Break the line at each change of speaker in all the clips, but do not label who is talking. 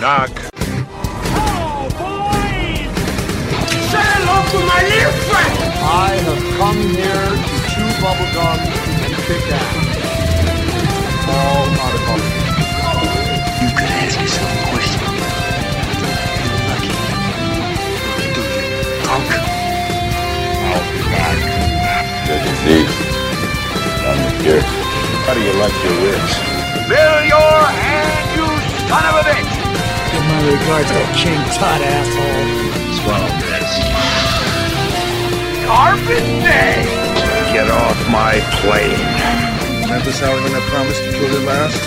knock.
Oh, boys! Say hello to my little friend!
I have come here to chew bubblegum and kick ass. All not a problem.
You could ask yourself a question. You're lucky. Do you, punk?
I'll be back. Good indeed. I'm the cure. How do you like your wits?
Fill your hand, you son of a bitch!
My regards to King Tut, asshole.
Swallow this.
Carpet Day!
Get off my plane.
Memphis Howling when I promised to kill it last.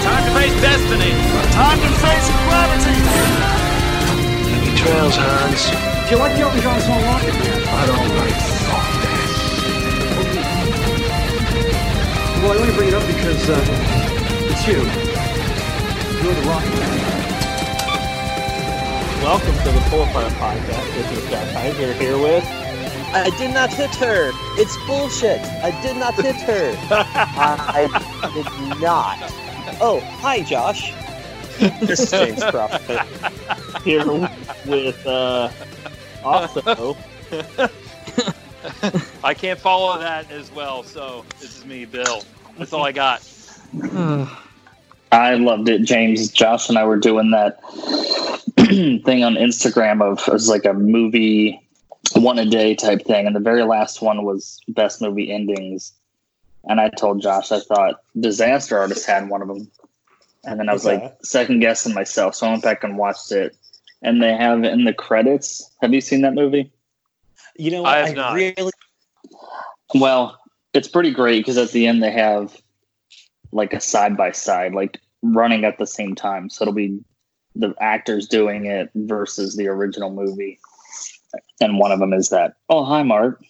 Time to face destiny! Time to face gravity!
Happy trails, Hans.
Do you like the Elton John song Rocket?
I don't like
Well, I only bring it up because uh, it's you. You're the Rocket Man.
Welcome to the Pull Apart Podcast. This is Jack Heiser here with.
I did not hit her. It's bullshit. I did not hit her. I did not. Oh, hi, Josh. This is James Crawford.
Here with uh, also
I can't follow that as well, so this is me, Bill. That's all I got.
I loved it, James. Josh and I were doing that thing on Instagram of it was like a movie one a day type thing, and the very last one was best movie endings. And I told Josh I thought Disaster Artist had one of them, and then I was
Okay.
like second guessing myself, so I went back and watched it. And they have in the credits. Have you seen that movie?
You know
I
what?
have not.
really
Well, it's pretty great because at the end they have like a side by side, like running at the same time. So it'll be the actors doing it versus the original movie. And one of them is that. Oh, hi, Mark.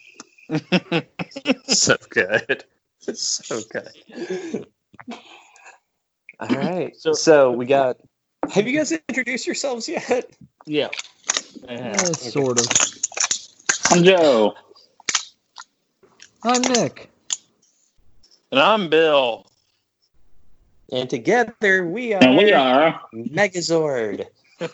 so good. So good.
All right.
So-
So, we got. Have you guys introduced yourselves yet?
yeah.
Uh, sort of.
I'm Joe.
I'm Nick.
And I'm Bill.
And together we are,
And we are.
Megazord.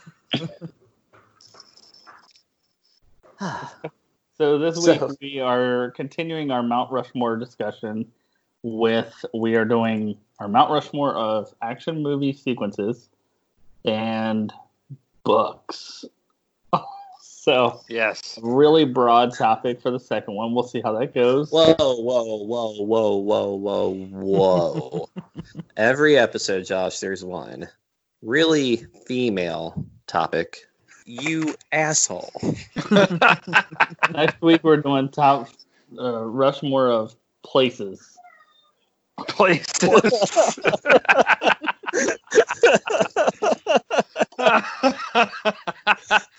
So this
So-
week we are continuing our Mount Rushmore discussion with we are doing our Mount Rushmore of action movie sequences and books. So
Yes.
really broad topic for the second one. We'll see how that goes.
Whoa, whoa, whoa, whoa, whoa, whoa, whoa. Every episode, Josh, there's one. Really female topic. You asshole.
Next week we're doing top uh, Rushmore of places.
Places.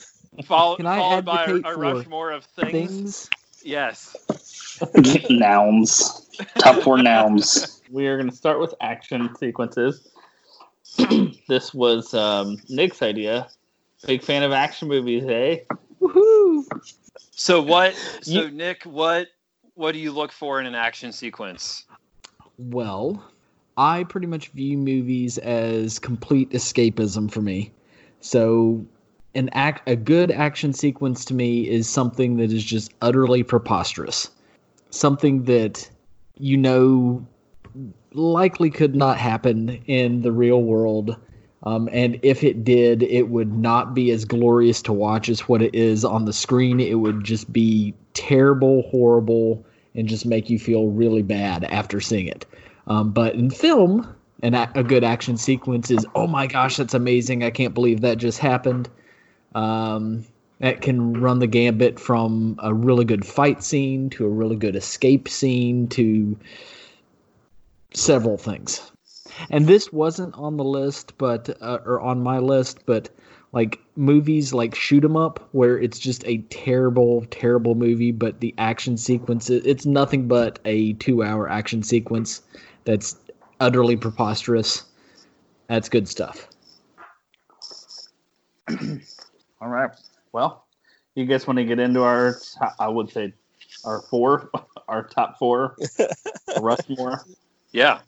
Follow,
Can I
followed by a, a
for
Rushmore of things.
Things.
Yes.
nouns. Top four nouns.
We are going to start with action sequences. this was um, Nick's idea. Big fan of action movies, eh?
Woohoo!
So what? So
You-
Nick, what what do you look for in an action sequence?
Well, I pretty much view movies as complete escapism for me. So, an act a good action sequence to me is something that is just utterly preposterous. Something that you know likely could not happen in the real world. Um, and if it did, it would not be as glorious to watch as what it is on the screen. It would just be terrible, horrible, and just make you feel really bad after seeing it. Um, but in film, an a, a good action sequence is, oh my gosh, that's amazing! I can't believe that just happened. Um, that can run the gambit from a really good fight scene to a really good escape scene to several things. And this wasn't on the list, but uh, or on my list, but like movies like Shoot 'Em Up, where it's just a terrible, terrible movie, but the action sequence it's nothing but a two-hour action sequence that's utterly preposterous. That's good stuff.
All right. Well, you guys want to get into our, I would say, our four, our top four Rushmore.
Yeah.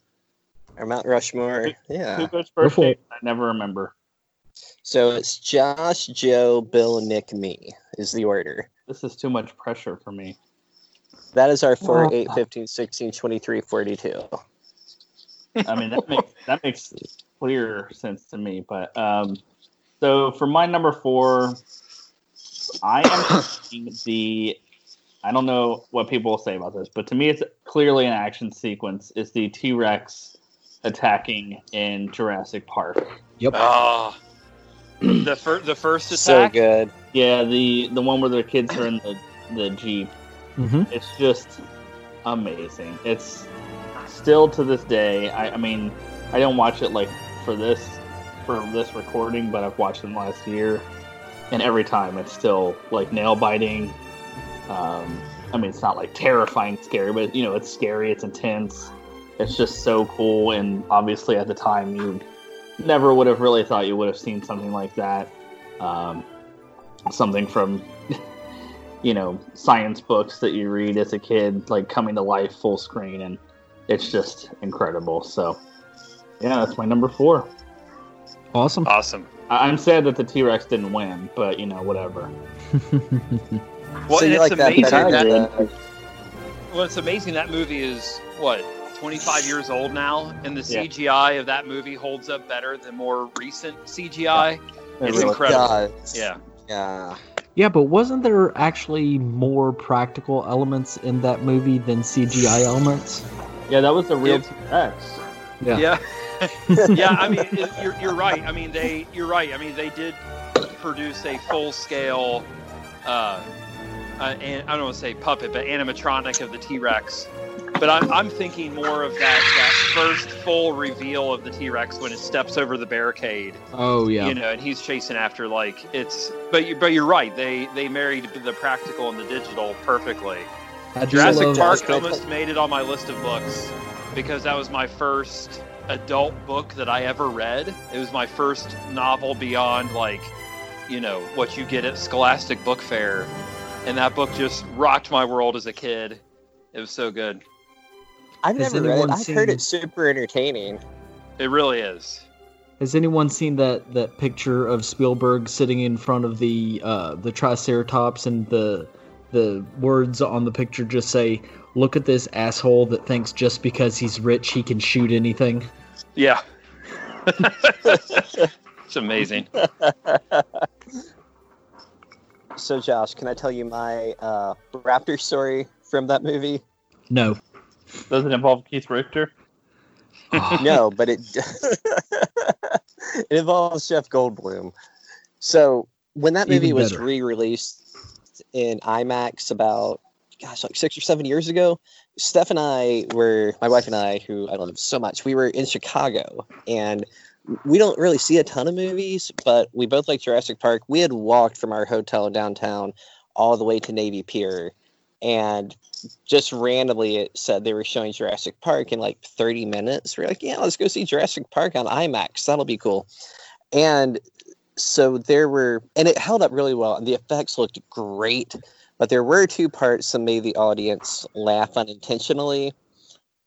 Or Mount Rushmore. Yeah.
Who goes first? I never remember.
So it's Josh, Joe, Bill, Nick, me is the order.
This is too much pressure for me.
That is our 4,
Wow.
8, 15, 16, 23, 42.
I mean, that makes that makes clear sense to me. But um, so for my number four, I am the. I don't know what people will say about this, but to me, it's clearly an action sequence. It's the T Rex attacking in Jurassic Park.
Yep.
Ah. the first the first attack.
So good.
Yeah, the the one where the kids are in the the jeep.
hmm
It's just amazing. It's still to this day. I, I mean, I don't watch it like for this for this recording, but I've watched it last year, and every time it's still like nail biting. Um, I mean, it's not like terrifying, scary, but you know, it's scary. It's intense. It's just so cool, and obviously at the time you never would have really thought you would have seen something like that. Um, something from you know science books that you read as a kid like coming to life full screen and it's just incredible so yeah that's my number four
Awesome.
Awesome.
I- i'm sad that the t-rex didn't win but you know whatever
Well,
so
it's
like
amazing.
better
that-
than
Well, it's amazing that movie is what 25 years old now, and the
Yeah.
CGI of that movie holds up better than more recent CGI.
It
It's
really-
incredible.
does.
Yeah.
Yeah.
Yeah, but wasn't there actually more practical elements in that movie than CGI elements?
yeah that was the real
Yeah.
t-rex
Yeah.
Yeah. yeah, I mean, it, you're, you're right. I mean, they, you're right. I mean, they did produce a full scale, uh, uh, and I don't want to say puppet, but animatronic of the T Rex. But I'm, I'm thinking more of that, that first full reveal of the T Rex when it steps over the barricade,
Oh yeah.
you know, and he's chasing after like it's. But you, but you're right. They they married the practical and the digital perfectly.
I do
Jurassic
love-
Park
Jurassic Park.
almost made it on my list of books because that was my first adult book that I ever read. It was my first novel beyond like, you know, what you get at Scholastic Book Fair. And that book just rocked my world as a kid. It was so good.
I've
Has
never read it. I've heard
seen-
it's super entertaining.
It really is.
Has anyone seen that that picture of Spielberg sitting in front of the uh, the Triceratops and the the words on the picture just say, "Look at this asshole that thinks just because he's rich he can shoot anything."
Yeah. it's amazing.
So, Josh, can I tell you my uh, raptor story from that movie?
No.
does it involve keith richter
no, but it it involves Jeff Goldblum. So when that movie was re-released in IMAX about gosh, like six or seven years ago, Steph and I were my wife and I, who I love so much, we were in Chicago and we don't really see a ton of movies, but we both like Jurassic Park. We had walked from our hotel downtown all the way to Navy Pier and just randomly it said they were showing Jurassic Park in like 30 minutes. We're like, yeah, let's go see Jurassic Park on IMAX. That'll be cool. And so there were, and it held up really well, and the effects looked great. But there were two parts that made the audience laugh unintentionally.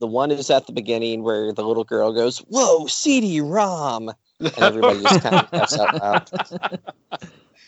The one is at the beginning where the little girl goes, "Whoa, CD-ROM," and everybody just kind of laughs out loud.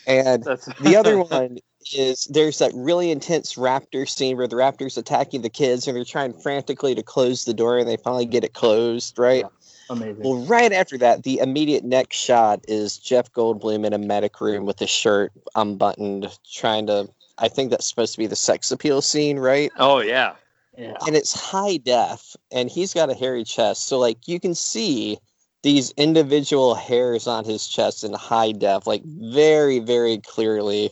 And the other one is there's that really intense raptor scene where the raptor's attacking the kids and they're trying frantically to close the door and they finally get it closed, right?
amazing.
Well, right after that, the immediate next shot is Jeff Goldblum in a medic room with his shirt unbuttoned, trying to. I think that's supposed to be the sex appeal scene, right?
Oh yeah.
Yeah.
and it's high def and he's got a hairy chest so like you can see these individual hairs on his chest in high def like very very clearly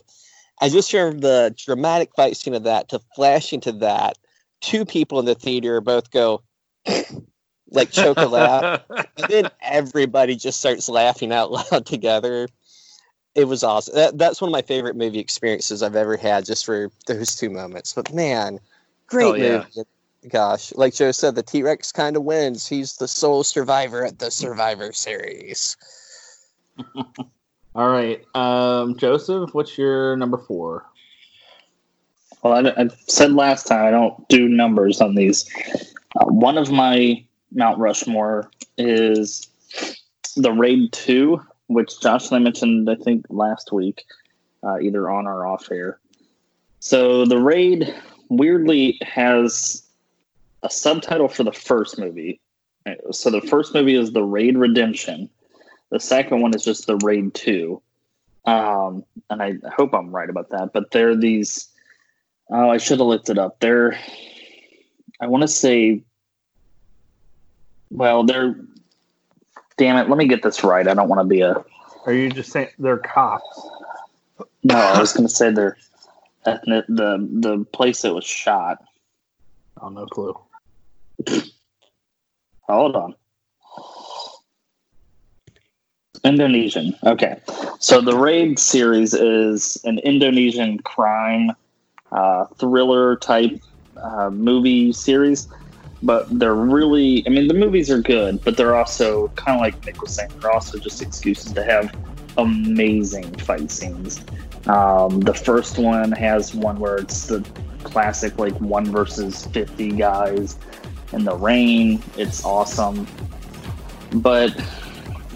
i just from the dramatic fight scene of that to flashing to that two people in the theater both go like choke a laugh and then everybody just starts laughing out loud together it was awesome that, that's one of my favorite movie experiences i've ever had just for those two moments but man great
Oh, yeah.
movie gosh like joe said the t-rex kind of wins he's the sole survivor at the survivor series
All right, um, Joseph, what's your number four?
Well, I, I said last time I don't do numbers on these. Uh, one of my Mount Rushmore is the Raid 2, which Josh and I mentioned, I think, last week, uh, either on or off air. So the Raid weirdly has a subtitle for the first movie. So the first movie is The Raid Redemption. The second one is just The Raid 2. Um, and I hope I'm right about that. But they're these. Oh, I should have looked it up. They're. I want to say. Well, they're. Damn it! Let me get this right. I don't want to be a.
Are you just saying they're cops?
No, I was going to say they're. Ethnic, the the place it was shot.
Oh, no clue.
Hold on. Indonesian. Okay. So the Raid series is an Indonesian crime uh, thriller type uh, movie series, but they're really, I mean, the movies are good, but they're also kind of like Nick was saying, they're also just excuses to have amazing fight scenes. Um, the first one has one where it's the classic, like one versus 50 guys in the rain. It's awesome. But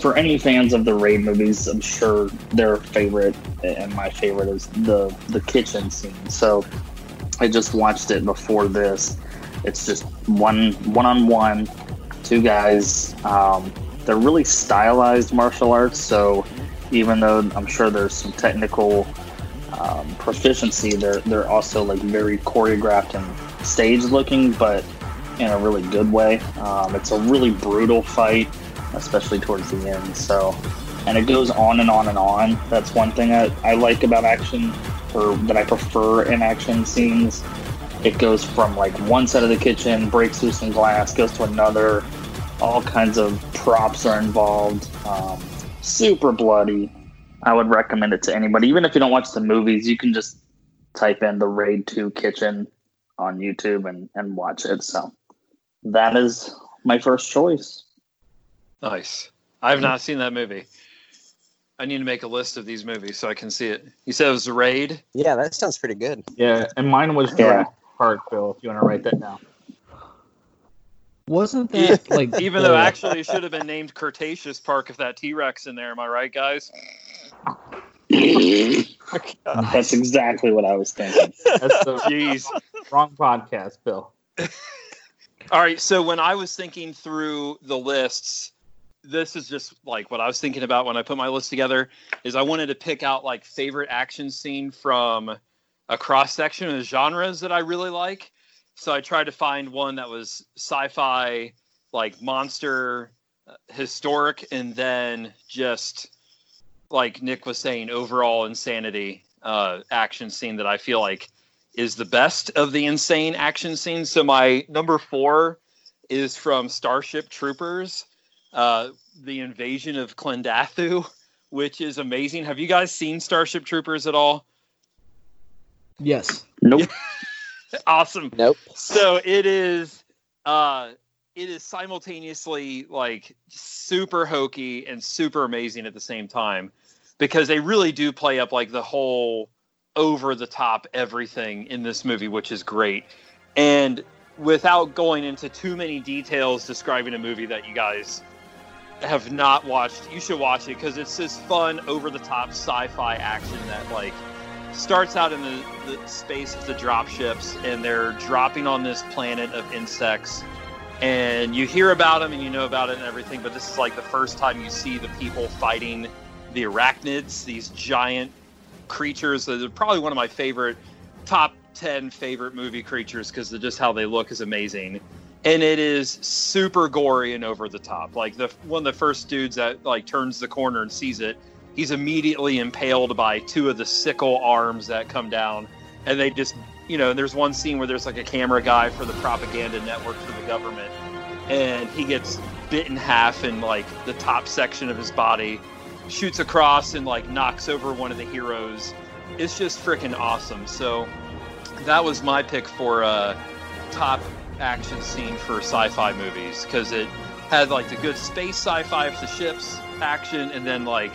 for any fans of the Raid movies, I'm sure their favorite and my favorite is the the kitchen scene. So I just watched it before this. It's just one one on one, two guys. Um, they're really stylized martial arts. So even though I'm sure there's some technical um, proficiency, they're they're also like very choreographed and stage looking, but in a really good way. Um, it's a really brutal fight, especially towards the end. So, and it goes on and on and on. That's one thing I, I like about action, or that I prefer in action scenes. It goes from like one side of the kitchen, breaks through some glass, goes to another. All kinds of props are involved. Um, super bloody. I would recommend it to anybody. Even if you don't watch the movies, you can just type in the Raid 2 Kitchen on YouTube and, and watch it. So that is my first choice.
Nice. I have not seen that movie. I need to make a list of these movies so I can see it. You said it was Raid.
Yeah, that sounds pretty good.
Yeah, and mine was
Yeah.
Jurassic Park, Phil, if you want to write that down.
Wasn't that like
Even
the-
though actually it should have been named Cretaceous Park if that T Rex in there. Am I right, guys?
That's exactly what I was thinking.
That's the
Jeez.
wrong podcast, Phil.
All right. So when I was thinking through the lists, this is just like what I was thinking about when I put my list together. Is I wanted to pick out like favorite action scene from a cross section of genres that I really like. So I tried to find one that was sci-fi, like monster, uh, historic, and then just like Nick was saying, overall insanity uh, action scene that I feel like is the best of the insane action scenes. So my number four is from Starship Troopers, uh, the invasion of Klendathu, which is amazing. Have you guys seen Starship Troopers at all?
Yes.
Nope.
awesome.
Nope.
So it is uh it is simultaneously like super hokey and super amazing at the same time because they really do play up like the whole over the top everything in this movie which is great. And without going into too many details describing a movie that you guys have not watched, you should watch it because it's this fun over the top sci-fi action that like starts out in the, the space of the drop ships and they're dropping on this planet of insects. And you hear about them and you know about it and everything but this is like the first time you see the people fighting the arachnids these giant creatures. That are probably one of my favorite top 10 favorite movie creatures because just how they look is amazing. And it is super gory and over the top. Like the one of the first dudes that like turns the corner and sees it he's immediately impaled by two of the sickle arms that come down and they just you know there's one scene where there's like a camera guy for the propaganda network for the government and he gets bit in half in like the top section of his body shoots across and like knocks over one of the heroes. It's just freaking awesome. So that was my pick for uh top action scene for sci-fi movies because it had like the good space sci-fi of the ships action and then like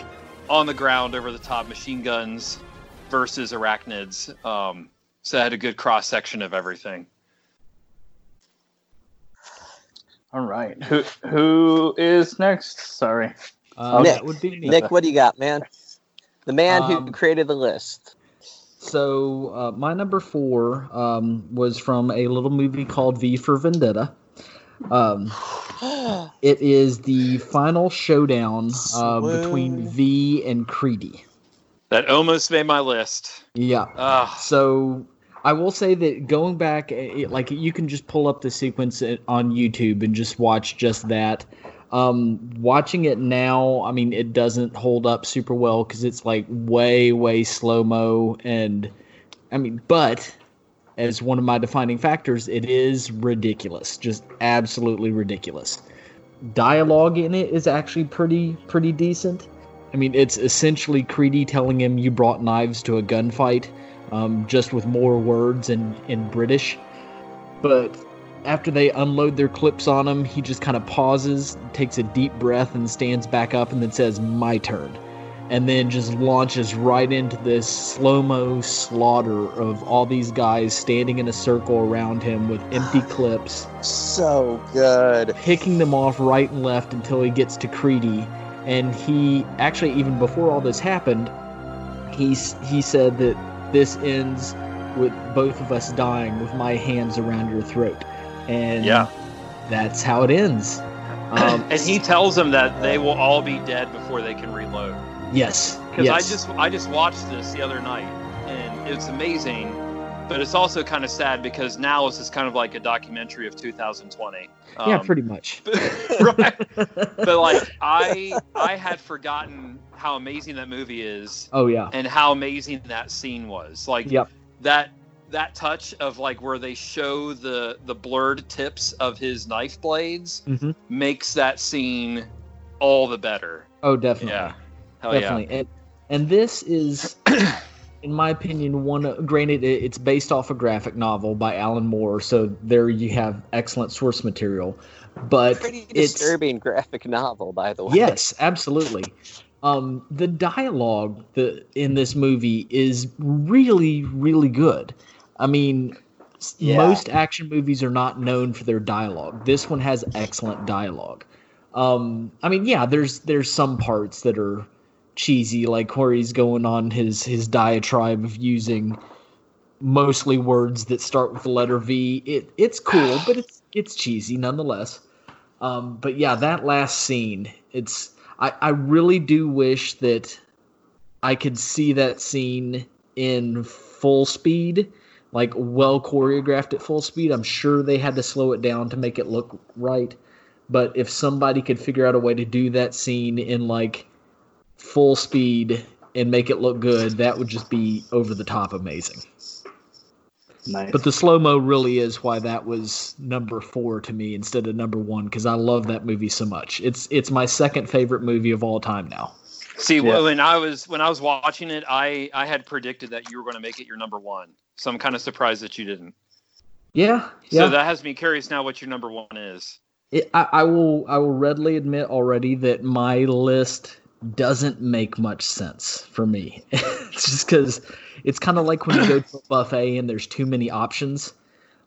on the ground over the top machine guns versus arachnids. Um, so I had a good cross section of everything.
All right. Who who is next? Sorry.
Uh,
Nick,
that would be me.
Nick, what do you got, man? The man
Um,
who created the list.
So uh, my number four um, was from a little movie called V for Vendetta. Um, it is the final showdown uh, between V and Creedy.
That almost made my list.
Yeah.
Ah,
So I will say that going back, it, like you can just pull up the sequence on YouTube and just watch just that. Um, watching it now, I mean, it doesn't hold up super well because it's like way, way slow mo, and I mean, but as one of my defining factors, it is ridiculous, just absolutely ridiculous. Dialogue in it is actually pretty, pretty decent. I mean, it's essentially Creedy telling him you brought knives to a gunfight, um, just with more words in, in British. But after they unload their clips on him, he just kind of pauses, takes a deep breath, and stands back up and then says, My turn. And then just launches right into this slow mo slaughter of all these guys standing in a circle around him with empty clips
So good.
picking them off right and left until he gets to Creedy. And he actually, even before all this happened, he's he said that this ends with both of us dying with my hands around your throat. And
Yeah.
that's how it ends. Um,
and he tells them that they will all be dead before they can reload.
Yes,
Because
yes.
I just I just watched this the other night, and it's amazing, but it's also kind of sad because now this is kind of like a documentary of 2020.
yeah,
Um,
pretty much.
right. But like I I had forgotten how amazing that movie is
Oh yeah.
and how amazing that scene was. Like
Yep.
that that touch of like where they show the the blurred tips of his knife blades
hmm
makes that scene all the better.
Oh, definitely.
Yeah. Hell yeah.
definitely. And and this is, in my opinion, one. of- Granted, it- it's based off a graphic novel by Alan Moore, so there you have excellent source material. But
Pretty
it's
disturbing graphic novel, by the way.
yes, absolutely. Um, the dialogue the in this movie is really, really good. I mean,
Yeah.
most action movies are not known for their dialogue. This one has excellent dialogue. Um, I mean, yeah, there's there's some parts that are cheesy, like where he's going on his his diatribe of using mostly words that start with the letter V. It it's cool, but it's it's cheesy nonetheless. Um, but yeah, that last scene, it's I, I really do wish that I could see that scene in full speed, like well choreographed at full speed. I'm sure they had to slow it down to make it look right. But if somebody could figure out a way to do that scene in like full speed and make it look good, that would just be over the top amazing.
Nice.
But the slow mo really is why that was number four to me instead of number one because I love that movie so much. It's it's my second favorite movie of all time now.
See,
Yeah.
when I was when I was watching it, I I had predicted that you were going to make it your number one. So I'm kind of surprised that you didn't.
Yeah, yeah.
So that has me curious now what your number one is.
It, I, I will I will readily admit already that my list doesn't make much sense for me. it's just because it's kind of like when you go to a buffet and there's too many options.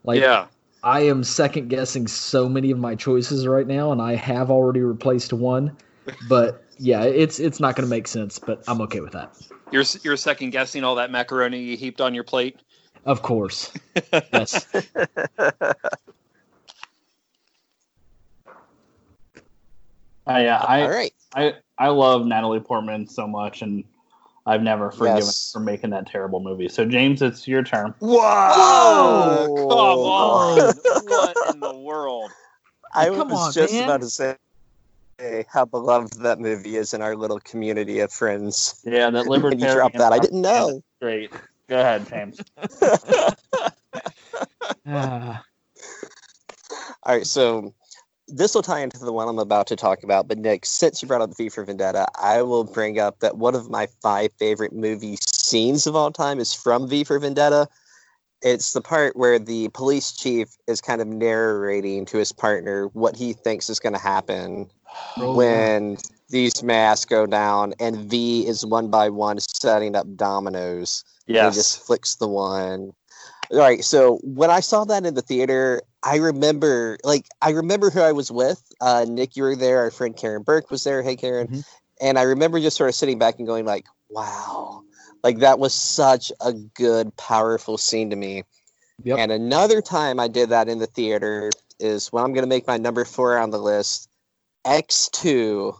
Like
yeah.
I am second guessing so many of my choices right now, and I have already replaced one. But yeah, it's it's not going to make sense, but I'm okay with that.
You're you're second guessing all that macaroni you heaped on your plate.
Of course. yes.
I, uh, I,
All right.
I I love Natalie Portman so much, and I've never forgiven
Yes.
her for making that terrible movie. So James, it's your turn.
Whoa! Come on! what in the world?
I
Come
was
on,
just
man.
about to say how beloved that movie is in our little community of friends.
Yeah, that
When
libertarian.
you dropped that, I didn't know.
Great. Go ahead, James.
All right, so this will tie into the one I'm about to talk about. But Nick, since you brought up V for Vendetta, I will bring up that one of my five favorite movie scenes of all time is from V for Vendetta. It's the part where the police chief is kind of narrating to his partner what he thinks is going to happen
Oh,
when these masks go down, and V is one by one setting up dominoes. And he just flicks the one. All right. So when I saw that in the theater, I remember, like, I remember who I was with. Uh, Nick, you were there. Our friend Karen Burke was there. Hey, Karen.
Mhm.
And I remember just sort of sitting back and going, like, wow, like that was such a good, powerful scene to me.
Yep.
And another time I did that in the theater is when I'm going to make my number four on the list, X2,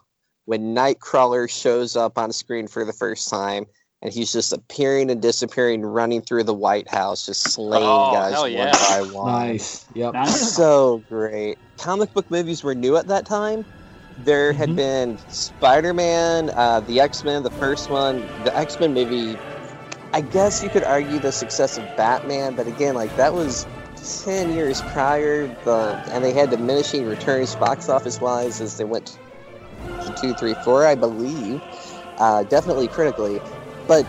when Nightcrawler shows up on screen for the first time. And he's just appearing and disappearing, running through the White House, just slaying
Oh,
guys
hell
one
yeah.
by one
Nice. Yep.
Nice.
so great. Comic book movies were new at that time. There had
Mhm.
been Spider Man, uh, the X Men, the first one. The X Men movie, I guess you could argue the success of Batman, but again, like that was 10 years prior. The And they had diminishing returns box office wise as they went to 2, 3, 4, I believe. Uh, definitely critically. But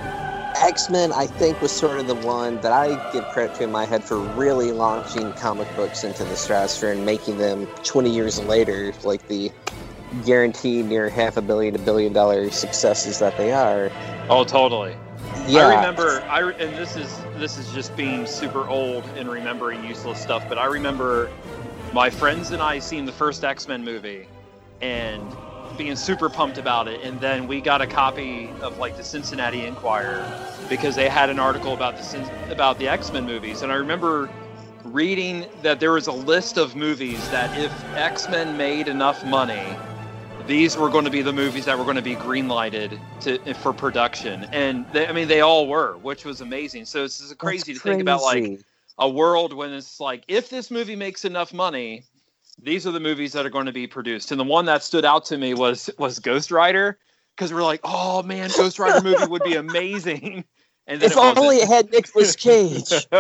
X Men, I think, was sort of the one that I give credit to in my head for really launching comic books into the stratosphere and making them 20 years later like the guaranteed near half a billion to billion dollar successes that they are.
Oh, totally.
Yeah,
I remember. I and this is this is just being super old and remembering useless stuff. But I remember my friends and I seeing the first X Men movie and being super pumped about it. And then we got a copy of like the Cincinnati Enquirer because they had an article about the about the X Men movies. And I remember reading that there was a list of movies that if X Men made enough money, these were going to be the movies that were going to be greenlighted to for production, and they, I mean they all were, which was amazing. So it's just crazy to think about like a world when it's like if this movie makes enough money, these are the movies that are going to be produced. And the one that stood out to me was was Ghost Rider because we're like, oh man, Ghost Rider movie would be amazing. And then
If only it had Nicolas Cage.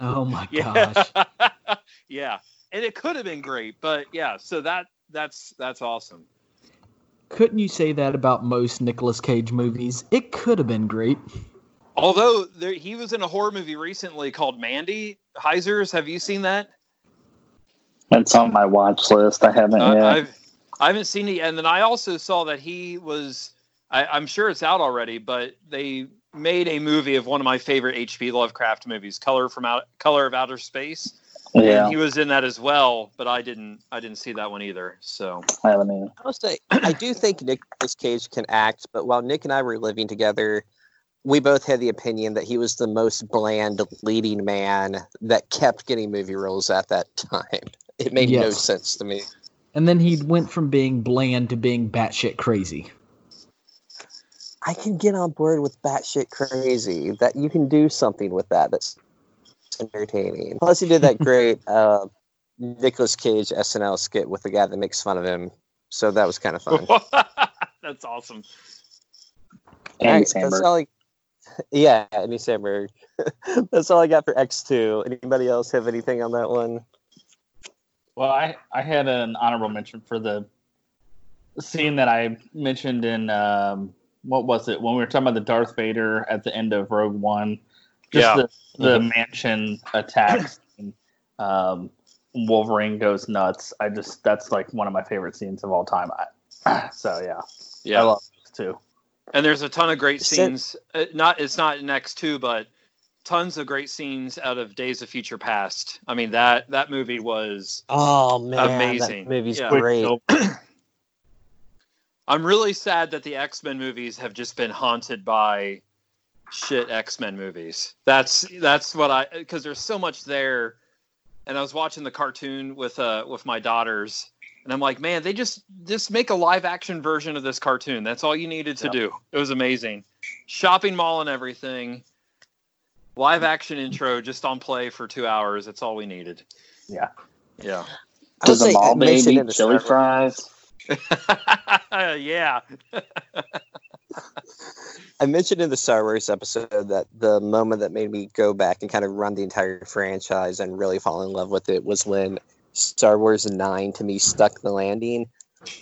Oh my
yeah.
gosh.
yeah, and it could have been great, but yeah. So that that's that's awesome.
Couldn't you say that about most Nicolas Cage movies? It could have been great.
Although there, he was in a horror movie recently called Mandy Heisers. Have you seen that?
That's on my watch list. I haven't
Uh,
yet.
I've I haven't seen it, yet. and then I also saw that he was. I, I'm sure it's out already, but they made a movie of one of my favorite H.P. Lovecraft movies, Color from Out, Color of Outer Space.
yeah,
And he was in that as well, but I didn't. I didn't see that one either. So
I haven't either.
I must say, I do think Nicolas Cage can act, but while Nick and I were living together, we both had the opinion that he was the most bland leading man that kept getting movie roles at that time. It made no sense to me.
And then he went from being bland to being batshit crazy.
I can get on board with batshit crazy. That you can do something with that that's entertaining. Plus, he did that great uh, Nicolas Cage SNL skit with the guy that makes fun of him. So that was kind of fun.
that's awesome.
Andy
Alright, that's
Samberg.
all I, yeah, Andy Samberg. that's all I got for X2. Anybody else have anything on that one?
Well, I, I had an honorable mention for the scene that I mentioned in um, what was it when we were talking about the Darth Vader at the end of Rogue One, just
Yeah.
the, the mansion attacks. um, Wolverine goes nuts. I just that's like one of my favorite scenes of all time. I, so yeah, I
Yeah,
love those too.
and there's a ton of great scenes. Uh, not it's not in X two, but tons of great scenes out of Days of Future Past. I mean that that movie was
Oh man,
Amazing.
That movie's
Yeah.
great.
I'm really sad that the X Men movies have just been haunted by shit X Men movies. That's that's what I because there's so much there, and I was watching the cartoon with uh with my daughters, and I'm like, man, they just just make a live action version of this cartoon. That's all you needed to
Yeah.
do. It was amazing, shopping mall and everything. Live action intro just on play for two hours. That's all we needed.
Yeah.
Yeah.
I
Does the
say
mall
mention
baby
in
chili
Star
fries?
yeah.
I mentioned in the Star Wars episode that the moment that made me go back and kind of run the entire franchise and really fall in love with it was when Star Wars 9 to me stuck the landing.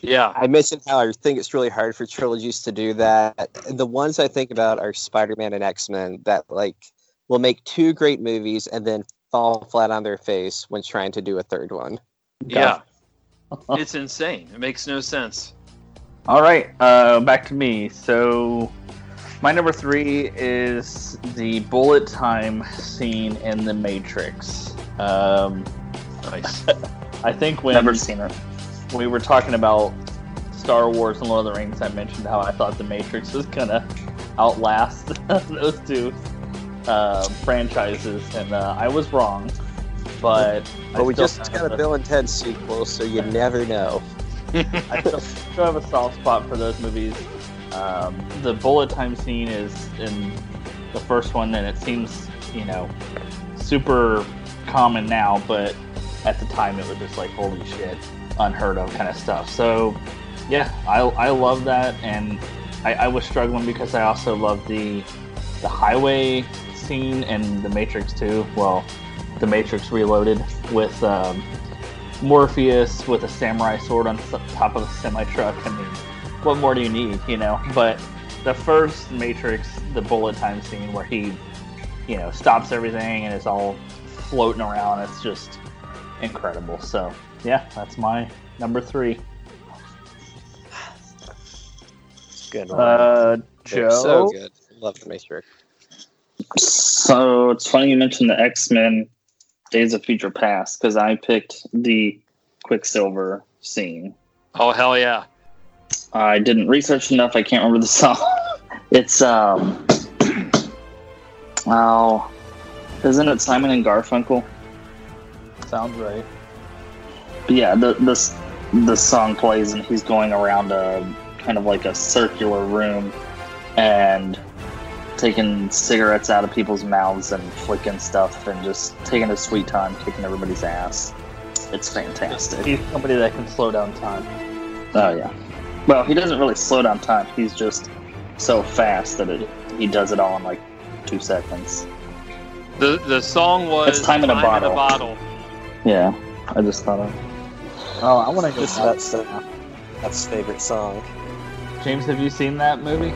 Yeah.
I mentioned how I think it's really hard for trilogies to do that. And the ones I think about are Spider Man and X Men that like will make two great movies and then fall flat on their face when trying to do a third one.
Yeah. it's insane. It makes no sense.
All right, uh, back to me. So, my number three is the bullet time scene in The Matrix. Um,
Nice.
I think when
Never seen it.
we were talking about Star Wars and Lord of the Rings, I mentioned how I thought The Matrix was gonna outlast those two uh, franchises, and uh, I was wrong. But I
But we just got a
a-
Bill and Ted sequel, so you never know.
I still, still have a soft spot for those movies. Um, the bullet time scene is in the first one, and it seems, you know, super common now, but at the time it was just like, holy shit, unheard of kind of stuff. So, yeah, I, I love that, and I, I was struggling because I also love the the highway scene and the Matrix 2. Well, the Matrix Reloaded with um, Morpheus with a samurai sword on top of a semi truck. I mean, what more do you need, you know? But the first Matrix, the bullet time scene where he, you know, stops everything and it's all floating around, it's just incredible. So, yeah, that's my number three.
It's good. one.
Uh, Joe?
so good. Love the Matrix.
So it's funny you mentioned the X Men Days of Future Past because I picked the Quicksilver scene.
Oh hell yeah!
I didn't research enough. I can't remember the song. It's um, oh, isn't it Simon and Garfunkel?
Sounds right.
But yeah, the the the song plays and he's going around a kind of like a circular room and taking cigarettes out of people's mouths and flicking stuff and just taking a sweet time kicking everybody's ass. It's fantastic.
He's somebody that can slow down time.
Oh yeah. Well, he doesn't really slow down time. He's just so fast that it, he does it all in like two seconds.
The the song was
It's Time in a Bottle.
bottle.
Yeah, I just thought of.
Oh, I want to go
Just
back.
that's uh, that's his favorite song.
James, have you seen that movie?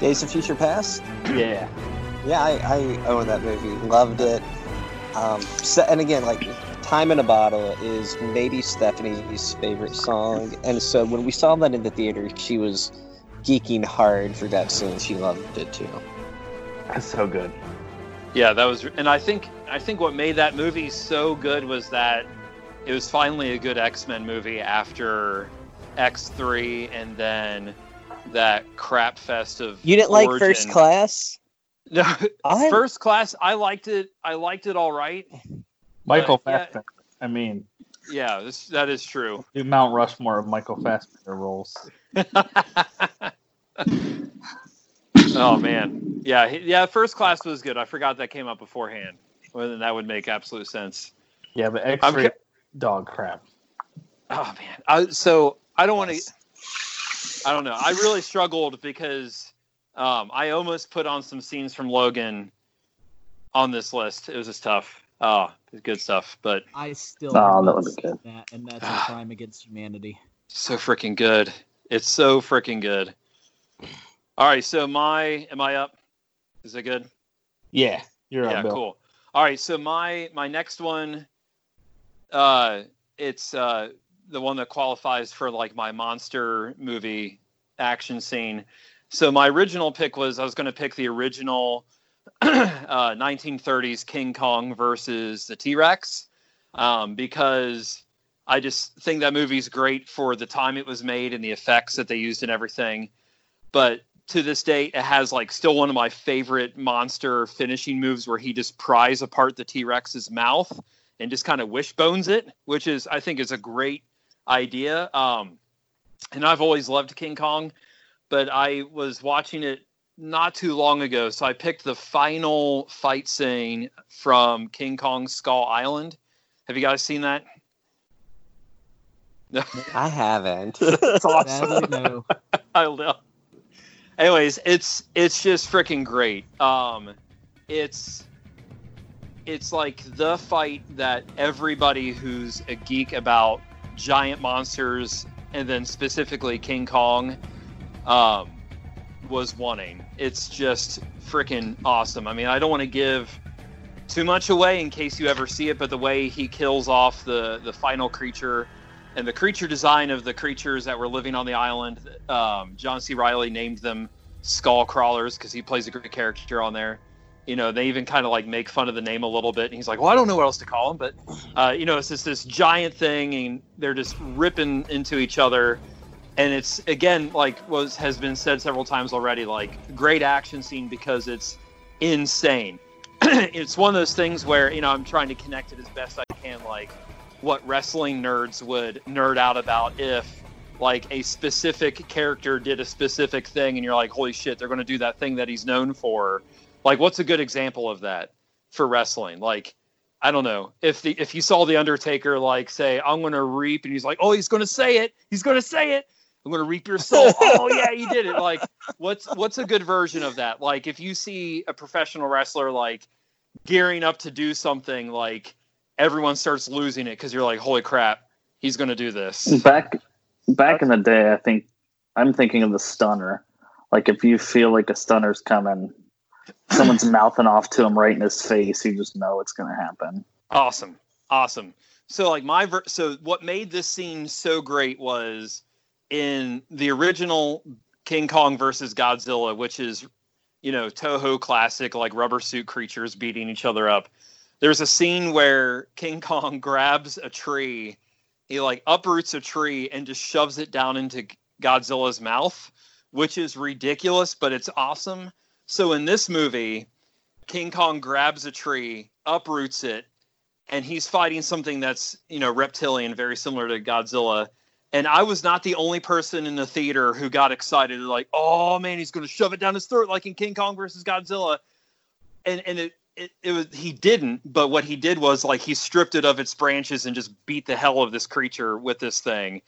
Days of Future Past.
Yeah.
Yeah, I, I own that movie. Loved it. Um, so, and again, like "Time in a Bottle" is maybe Stephanie's favorite song, and so when we saw that in the theater, she was geeking hard for that scene. She loved it too.
That's so good.
Yeah, that was, and I think I think what made that movie so good was that it was finally a good X Men movie after X three, and then that crap fest of
You didn't like First Class?
No,
I-
First Class. I liked it. I liked it all right.
Michael
Uh, yeah.
Fassbender. I mean,
Yeah, this, that is true.
do Mount Rushmore of Michael Fassbender roles.
oh man, yeah, yeah. First Class was good. I forgot that came up beforehand. Well, then that would make absolute sense.
Yeah, but
I'm
X-ray
ca-
dog crap.
Oh man. I, so I don't want to. I don't know. I really struggled because um, I almost put on some scenes from Logan on this list. It was just tough. Oh, it's good stuff, but
I still
Oh, that would be good.
that, and that's a crime against humanity.
so freaking good. It's so freaking good. All right, so my am I up? Is it good?
Yeah, you're
yeah,
up, Bill.
cool. All right, so my my next one, uh, it's uh the one that qualifies for like my monster movie action scene. So my original pick was I was going to pick the original uh, 1930s King Kong versus the T Rex um, because I just think that movie's great for the time it was made and the effects that they used and everything. But to this date, it has like still one of my favorite monster finishing moves where he just pries apart the T Rex's mouth and just kind of wishbones it, which is I think is a great idea. Um, and I've always loved King Kong, but I was watching it not too long ago, so I picked the final fight scene from King Kong Skull Island. Have you guys seen that? No.
I haven't.
It's awesome.
Sadly, no.
I know. Anyways, it's it's just freaking great. Um, it's it's like the fight that everybody who's a geek about giant monsters and then specifically King Kong um, was wanting. It's just freaking awesome. I mean, I don't want to give too much away in case you ever see it, but the way he kills off the the final creature and the creature design of the creatures that were living on the island, um, John C. Reilly named them skull crawlers because he plays a great character on there. You know, they even kind of like make fun of the name a little bit. And he's like, "Well, I don't know what else to call him," but uh, you know, it's just this giant thing, and they're just ripping into each other. And it's again like was has been said several times already, like great action scene because it's insane. it's one of those things where you know I'm trying to connect it as best I can, like what wrestling nerds would nerd out about if like a specific character did a specific thing and you're like holy shit they're going to do that thing that he's known for like what's a good example of that for wrestling? Like i don't know. If the if you saw the undertaker like say i'm going to reap and he's like oh he's going to say it. He's going to say it. I'm going to reap your soul oh yeah you did it. Like what's what's a good version of that? Like if you see a professional wrestler like gearing up to do something like everyone starts losing it because you're like holy crap he's going to do this.
Back back in the day, I think I'm thinking of the stunner. Like if you feel like a stunner's coming, someone's mouthing off to him right in his face, you just know it's going to happen.
Awesome, awesome. So like my ver- so what made this scene so great was in the original King Kong versus Godzilla, which is you know Toho classic like rubber suit creatures beating each other up. There's a scene where King Kong grabs a tree, he like uproots a tree and just shoves it down into Godzilla's mouth, which is ridiculous, but it's awesome. So in this movie, King Kong grabs a tree, uproots it, and he's fighting something that's, you know, reptilian, very similar to Godzilla. And I was not the only person in the theater who got excited, like, oh man, he's going to shove it down his throat like in King Kong versus Godzilla. And and it, it it was he didn't, but what he did was like he stripped it of its branches and just beat the hell of this creature with this thing.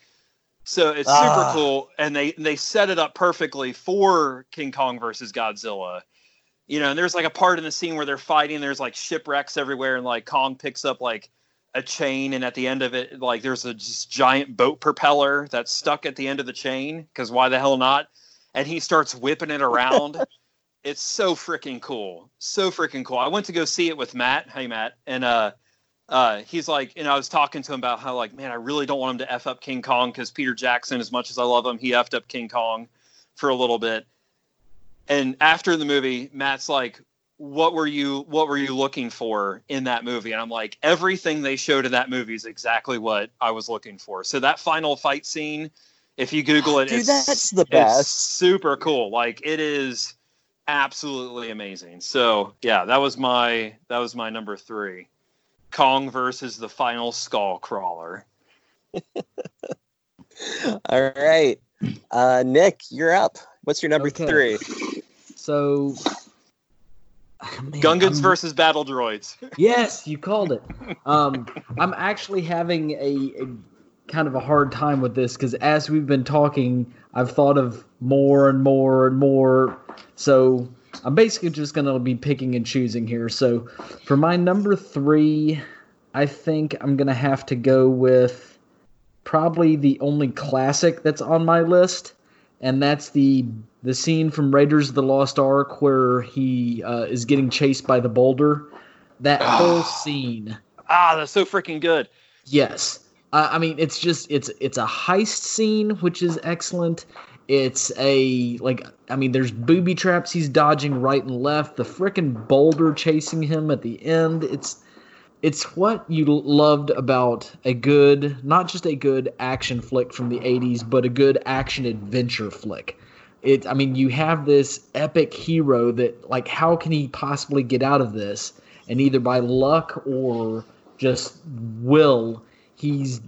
So it's super
Ah.
cool, and they they set it up perfectly for King Kong versus Godzilla. You know, and there's like a part in the scene where they're fighting. There's like shipwrecks everywhere, and like Kong picks up like a chain, and at the end of it, like there's a just giant boat propeller that's stuck at the end of the chain. Because why the hell not? And he starts whipping it around. it's so freaking cool, so freaking cool. I went to go see it with Matt. Hey, Matt, and uh, uh, he's like, and I was talking to him about how like, man, I really don't want him to f up King Kong because Peter Jackson, as much as I love him, he effed up King Kong for a little bit. And after the movie, Matt's like, "What were you What were you looking for in that movie?" And I'm like, "Everything they showed in that movie is exactly what I was looking for." So that final fight scene, if you Google it,
Dude,
it's,
that's the
it's
best.
super cool. Like it is absolutely amazing. So yeah, that was my that was my number three. Kong versus the final skull crawler.
All right. Uh, Nick, you're up. What's your number
Okay.
three?
So, man,
Gungans
I'm-
versus battle droids.
Yes, you called it. Um, I'm actually having a, a kind of a hard time with this because as we've been talking, I've thought of more and more and more. So I'm basically just going to be picking and choosing here. So for my number three, I think I'm going to have to go with probably the only classic that's on my list, and that's the the scene from Raiders of the Lost Ark where he uh, is getting chased by the boulder. That whole scene,
Ah, that's so freaking good.
yes. Uh, I mean, it's just it's it's a heist scene, which is excellent. It's a like I mean, there's booby traps he's dodging right and left. The frickin' boulder chasing him at the end. It's it's what you loved about a good, not just a good action flick from the 80s, but a good action adventure flick. It, I mean, you have this epic hero that, like, how can he possibly get out of this? And either by luck or just will, he's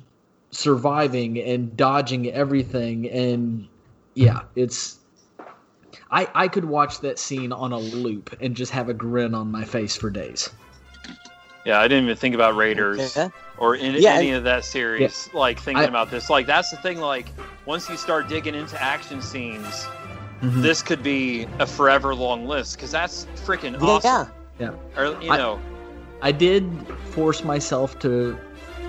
surviving and dodging everything. And yeah, it's. I, I could watch that scene on a loop and just have a grin on my face for days.
Yeah, I didn't even think about Raiders
Yeah.
or in,
Yeah,
any
I-
of that series. Like thinking
I-
about this, like that's the thing. Like once you start digging into action scenes,
Mhm.
this could be a forever long list because that's freaking
Yeah.
awesome.
Yeah.
Or you
I-
know,
I did force myself to,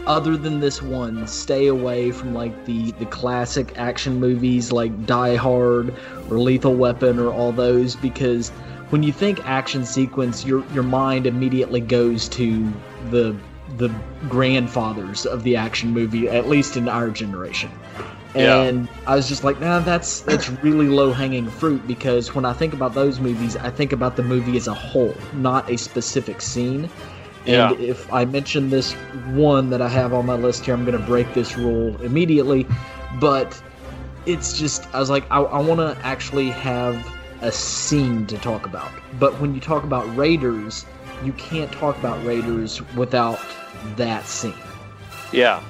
other than this one, stay away from like the the classic action movies like Die Hard or Lethal Weapon or all those because when you think action sequence, your your mind immediately goes to the the grandfathers of the action movie, at least in our generation.
Yeah.
And I was just like, nah, that's that's really low hanging fruit because when I think about those movies, I think about the movie as a whole, not a specific scene.
Yeah.
And if I mention this one that I have on my list here, I'm going to break this rule immediately. But it's just, I was like, I, I want to actually have a scene to talk about. But when you talk about Raiders, you can't talk about Raiders without that scene.
Yeah.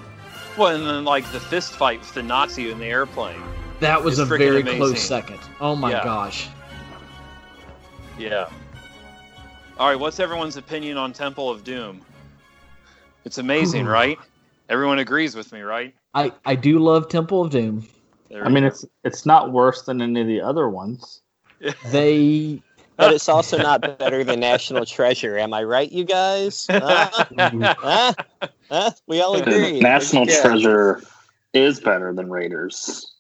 Well, and then like the fist fight with the Nazi in the airplane.
That was a very
amazing.
close second. Oh my
Yeah.
gosh.
Yeah. All right. What's everyone's opinion on Temple of Doom? It's amazing,
Ooh.
right? Everyone agrees with me, right?
I, I do love Temple of Doom.
There
I mean,
go.
it's it's not worse than any of the other ones.
They
But it's also not better than National Treasure. Am I right, you guys? Huh? Huh? Huh? We all agree.
National
Yeah.
Treasure is better than Raiders.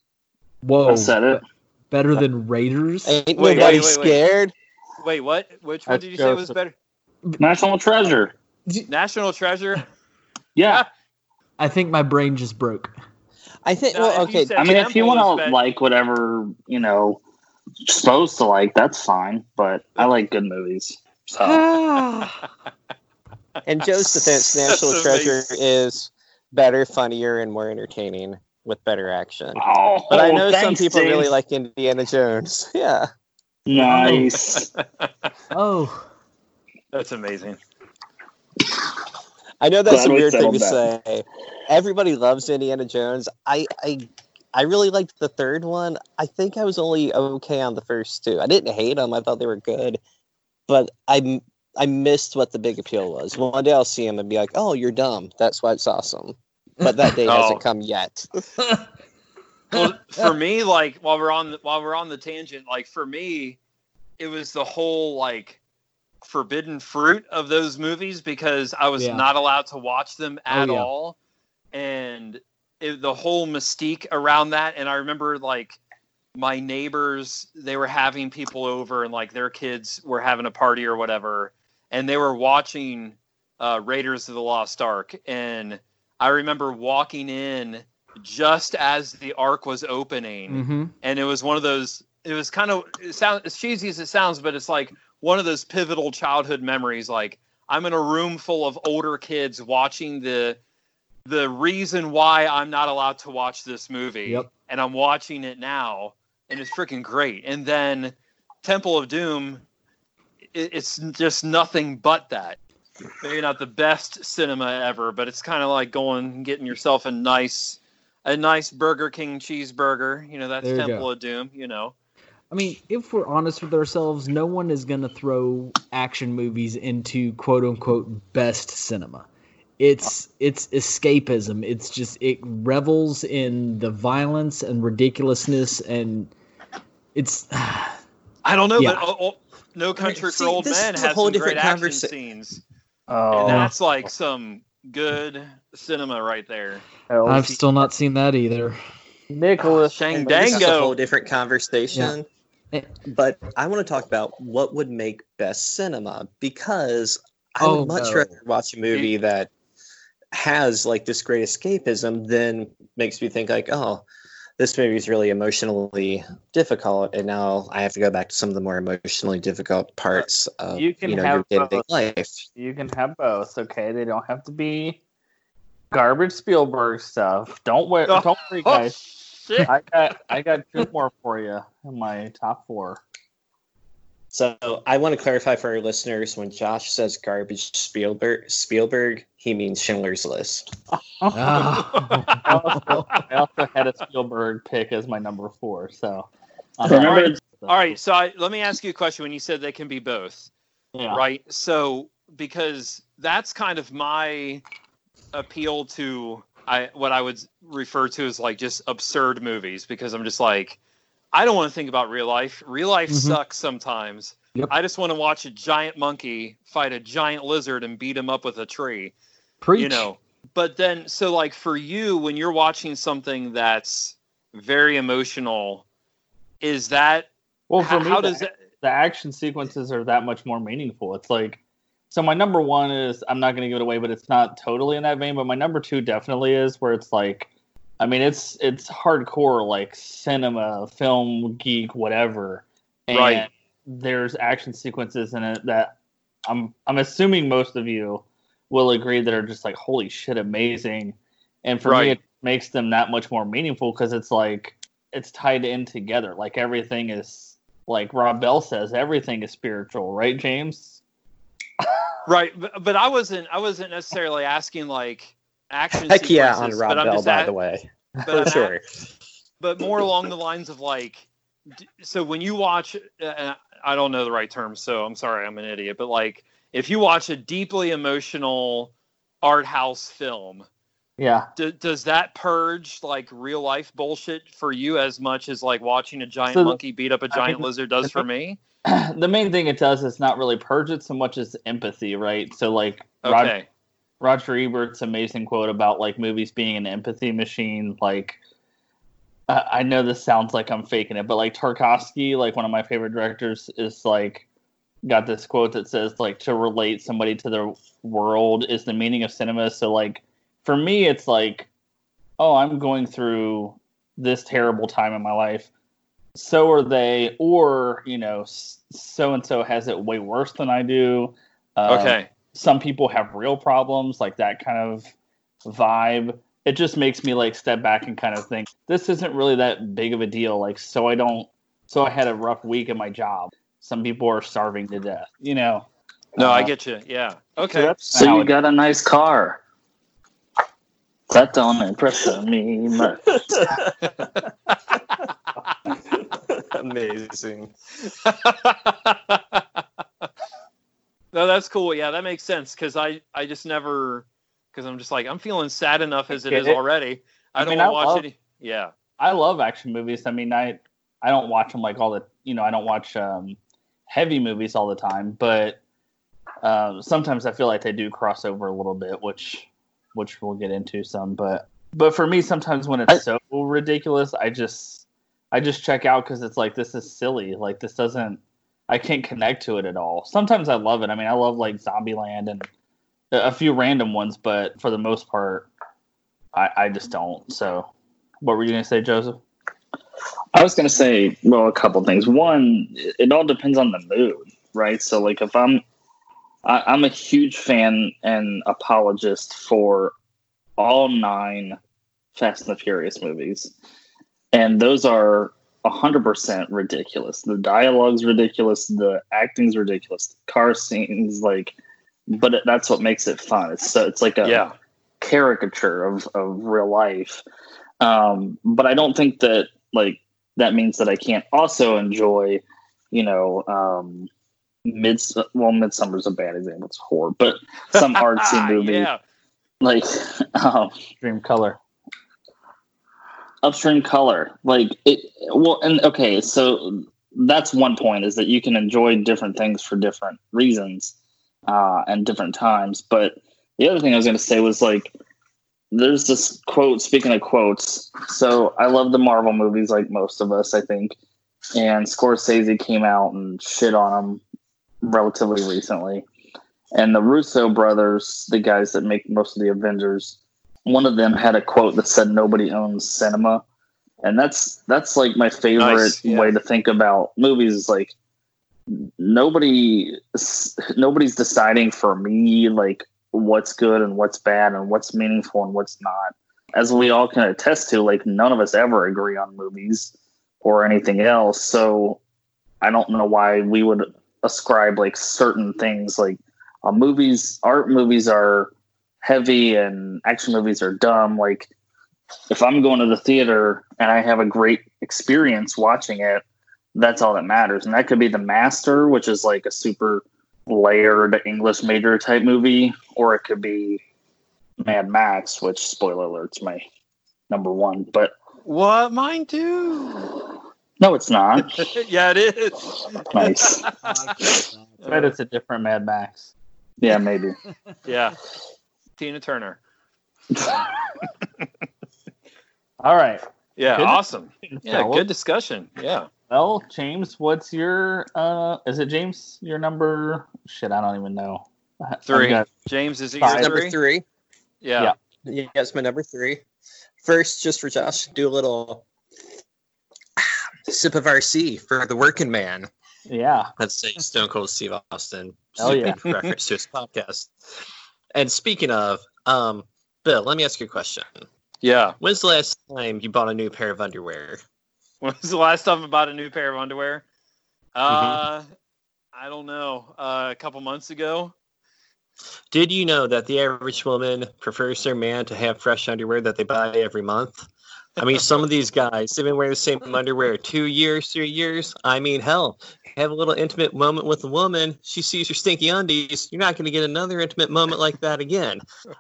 whoa
I said it.
better than Raiders.
Ain't
Wait,
nobody
wait, wait, wait.
scared.
Wait, what? Which one did you say was better?
National Treasure.
National Treasure.
Yeah.
I think my brain just broke.
I think.
No,
Well, okay.
I mean, if you want to like whatever you know, supposed to like, that's fine. But I like good movies. So
In Joe's defense,
That's
National Treasure
amazing.
is better, funnier, and more entertaining with better action.
oh,
But I know some
thanks,
people really like Indiana Jones. Yeah.
Nice.
Oh,
That's amazing.
I know that's
Glad
a weird thing to
settled
say. Everybody loves Indiana Jones. I, I I really liked the third one. I think I was only okay on the first two. I didn't hate them. I thought they were good, but I I missed what the big appeal was. One day I'll see him and be like, "Oh, you're dumb. That's why it's awesome." But that day
Oh.
hasn't come yet.
well, for me, like while we're on the, while we're on the tangent, like for me, it was the whole like forbidden fruit of those movies because I was
Yeah.
not allowed to watch them at
Oh, yeah.
all, and it, the whole mystique around that. And I remember like my neighbors, they were having people over, and like their kids were having a party or whatever, and they were watching uh, Raiders of the Lost Ark, and I remember walking in just as the ark was opening.
Hmm
and it was one of those it was kind of it sounds as cheesy as it sounds but it's like one of those pivotal childhood memories. Like i'm in a room full of older kids watching the the reason why i'm not allowed to watch this movie.
Yep.
and i'm watching it now and it's freaking great. And then temple of doom it, it's just nothing but that. Maybe not the best cinema ever but it's kind of like going and getting yourself a nice a nice Burger King cheeseburger. You know, that's
you
Temple
go.
of Doom, you know.
I mean, if we're honest with ourselves, no one is going to throw action movies into quote unquote best cinema. It's it's escapism. It's just it revels in the violence and ridiculousness, and it's
I don't know,
Yeah.
but oh, oh, No Country
see,
for Old Men
is a
has
whole
some great
different
action scenes.
Oh,
And that's like some good cinema right there.
I've still not seen that either.
Nicholas
Shang
This is a whole different conversation.
Yeah.
But I want to talk about what would make best cinema because I
Oh,
would much
no.
rather watch a movie that has like this great escapism than makes me think like, oh, this movie is really emotionally difficult, and now I have to go back to some of the more emotionally difficult parts of
You
you, know
have
your day-to-day
both.
life.
you can have both. Okay, they don't have to be garbage Spielberg stuff. Don't worry,
Oh,
don't worry,
Oh,
guys.
shit.
I got I got two more for you in my top four.
So I want to clarify for our listeners: when Josh says garbage Spielberg, Spielberg, he means Schindler's List.
Ah.
I also, I also had a Spielberg pick as my number four. So uh,
Remember,
All right, so I, let me ask you a question. When you said they can be both,
yeah.
right? So because that's kind of my appeal to I what I would refer to as like just absurd movies because I'm just like I don't want to think about real life. Real life
Mhm.
sucks sometimes.
Yep.
I just want to watch a giant monkey fight a giant lizard and beat him up with a tree.
Preach.
You know. But then so like for you when you're watching something that's very emotional is that
Well, for
how,
me,
how
the,
does that
the action sequences are that much more meaningful. It's like so. My number one is I'm not going to give it away, but it's not totally in that vein. But my number two definitely is where it's like I mean, it's it's hardcore like cinema, film geek, whatever. And
Right.
There's action sequences in it that I'm I'm assuming most of you will agree that are just like holy shit, amazing. And for me, it makes them that much more meaningful because it's like it's tied in together. Like everything is like Rob Bell says, everything is spiritual, right, James?
Right, but, but I wasn't I wasn't necessarily asking like action
Heck yeah, on
sequences,
Rob
but I'm
Bell,
just
by
at-
the way.
but
For
I'm
sure.
but more along the lines of like so when you watch uh, i don't know the right term so i'm sorry i'm an idiot but like if you watch a deeply emotional art house film
Yeah.
d- does that purge like real life bullshit for you as much as like watching a giant
So
monkey beat up a giant
mean,
lizard does for me
the main thing it does is not really purge it so much as empathy, right? So like Rod-
okay
Roger Ebert's amazing quote about like movies being an empathy machine. Like, I know this sounds like I'm faking it, but like Tarkovsky, like one of my favorite directors, is like got this quote that says like to relate somebody to their world is the meaning of cinema. So like for me, it's like, oh, I'm going through this terrible time in my life. So are they, or you know, so and so has it way worse than I do. Uh,
okay
some people have real problems, like that kind of vibe. It just makes me like step back and kind of think this isn't really that big of a deal. Like, so I don't, so I had a rough week at my job. Some people are starving to death, you know.
no i
Uh,
get you yeah okay
that's
So
how
you got a nice car. That don't impress me much.
Amazing.
no, that's cool. Yeah, that makes sense because I I just never because I'm just like I'm feeling sad enough as it is
it.
already. I,
I
don't
mean, I
watch
love-
any. Yeah.
I love action movies. I mean, I I don't watch them like all the you know I don't watch um, heavy movies all the time, but um, sometimes I feel like they do cross over a little bit, which which we'll get into some. But but for me, sometimes when it's
I-
so ridiculous, I just I just check out because it's like this is silly. Like this doesn't I can't connect to it at all. Sometimes I love it. I mean, I love like Zombieland and a few random ones, but for the most part, I, I just don't. So, what were you gonna say, Joseph?
I was gonna say, well, a couple things. One, it all depends on the mood, right? So, like, if I'm, I, I'm a huge fan and apologist for all nine Fast and the Furious movies, and those are hundred percent ridiculous. The dialogue's ridiculous, the acting's ridiculous, the car scenes, like, but it, that's what makes it fun. It's so it's like a
Yeah.
caricature of, of real life. Um, but I don't think that like that means that I can't also enjoy, you know, um, mids. Well, Midsummer's a bad example; it's horror, but some artsy movie
yeah.
like um,
Dream Color.
Upstream color. Like it well and okay so that's one point is that you can enjoy different things for different reasons uh and different times. But the other thing i was going to say was like there's this quote speaking of quotes so i love the marvel movies like most of us i think. And scorsese came out and shit on them relatively recently. And the russo brothers the guys that make most of the avengers one of them had a quote that said nobody owns cinema. And that's that's like my favorite
Nice, yeah.
way to think about movies is like nobody nobody's deciding for me like what's good and what's bad and what's meaningful and what's not. As we all can attest to like none of us ever agree on movies or anything else. So i don't know why we would ascribe like certain things like uh, movies art movies are heavy and action movies are dumb like if i'm going to the theater and i have a great experience watching it that's all that matters and that could be the master which is like a super layered english major type movie or it could be mad max which spoiler alert, alert's my number one but
What mine too?
no it's not
yeah, it is.
nice
I bet it's a different Mad Max.
yeah maybe
Yeah. Tina Turner.
All right.
Yeah,
Good.
awesome. Yeah,
Yeah, well-
good discussion. Yeah.
Well, James, what's your uh is it James your number shit, I don't even know. I've
3
got-
James, is it your
Number
three?
three.
Yeah.
Yeah.
Yes, my number three. First, just for Josh, do a little sip of RC for the working man.
Yeah.
Let's say Stone Cold Steve Austin.
Oh, yeah.
reference to his podcast. And speaking of, um, Bill, let me ask you a question.
Yeah.
When's the last time you bought a new pair of underwear?
When's the last time I bought a new pair of underwear? Uh, I don't know. Uh, a couple months ago.
Did you know that the average woman prefers their man to have fresh underwear that they buy every month? I mean, some of these guys, they've been wearing the same underwear two years, three years. I mean, hell, have a little intimate moment with a woman. She sees your stinky undies. You're not going to get another intimate moment like that again.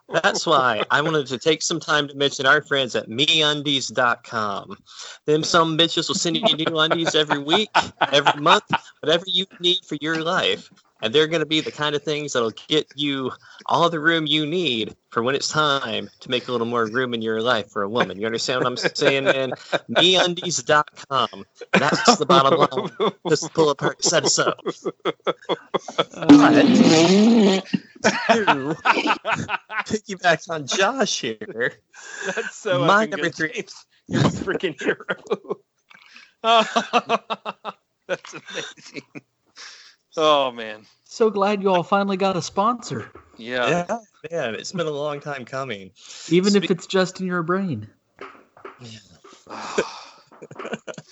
That's why I wanted to take some time to mention our friends at meundies.com. Them some bitches will send you new undies every week, every month, whatever you need for your life. And they're going to be the kind of things that'll get you all the room you need for when it's time to make a little more room in your life for a woman. You understand what I'm saying, man? MeUndies.com. That's the bottom line. Just pull apart set of soap. to piggyback on Josh here.
That's so
My number three-
James. You're a freaking hero. That's amazing. Oh man.
So glad you all finally got a sponsor,
Yeah.
Yeah, man, it's been a long time coming.
even if it's just in your brain. Yeah.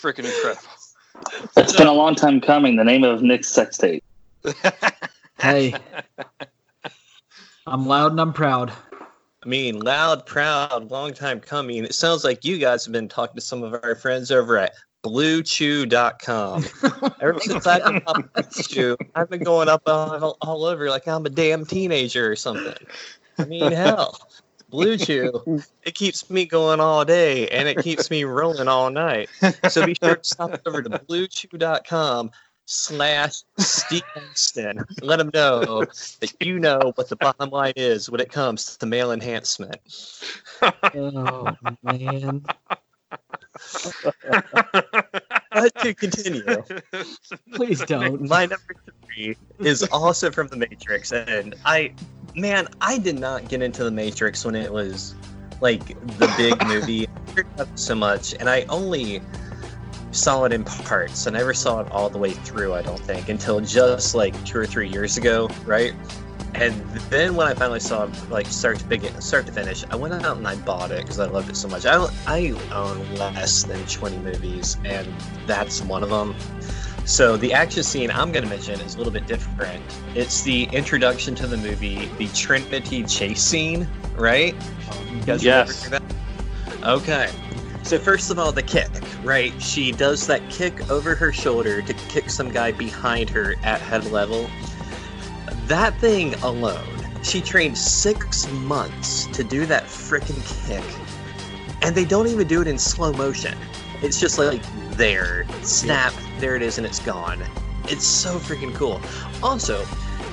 Freaking incredible.
It's been a long time coming. The name of Nick's sex tape.
Hey, I'm loud and I'm proud.
I mean, loud, proud, long time coming. It sounds like you guys have been talking to some of our friends over at bluechew.com. Ever since I've been on Blue I've been going up all, all over like I'm a damn teenager or something. I mean, hell, Blue Chew, it keeps me going all day and it keeps me rolling all night. So be sure to stop over to bluechew.com slash Steve Austin. Let them know that you know what the bottom line is when it comes to male enhancement.
Oh man,
But to continue,
please don't.
my number three is also from The Matrix, and I, man, I did not get into The Matrix when it was like the big movie. I heard about so much, and I only saw it in parts. I never saw it all the way through. I don't think until just like two or three years ago, right? And then when I finally saw like start to begin, start to finish, I went out and I bought it because I loved it so much. I I own less than 20 movies, and that's one of them. So the action scene I'm going to mention is a little bit different. It's the introduction to the movie, the Trinity chase scene, right? You guys
Yes.
that? Okay. So first of all, the kick, right? She does that kick over her shoulder to kick some guy behind her at head level. That thing alone, she trained six months to do that freaking kick, and they don't even do it in slow motion. It's just like there, snap, there it is, and it's gone. It's so freaking cool. Also,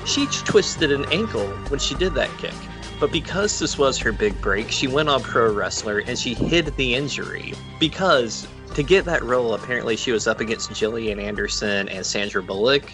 she twisted an ankle when she did that kick. But because this was her big break, she went on pro wrestler and she hid the injury. Because to get that role, apparently she was up against Gillian Anderson and Sandra Bullock,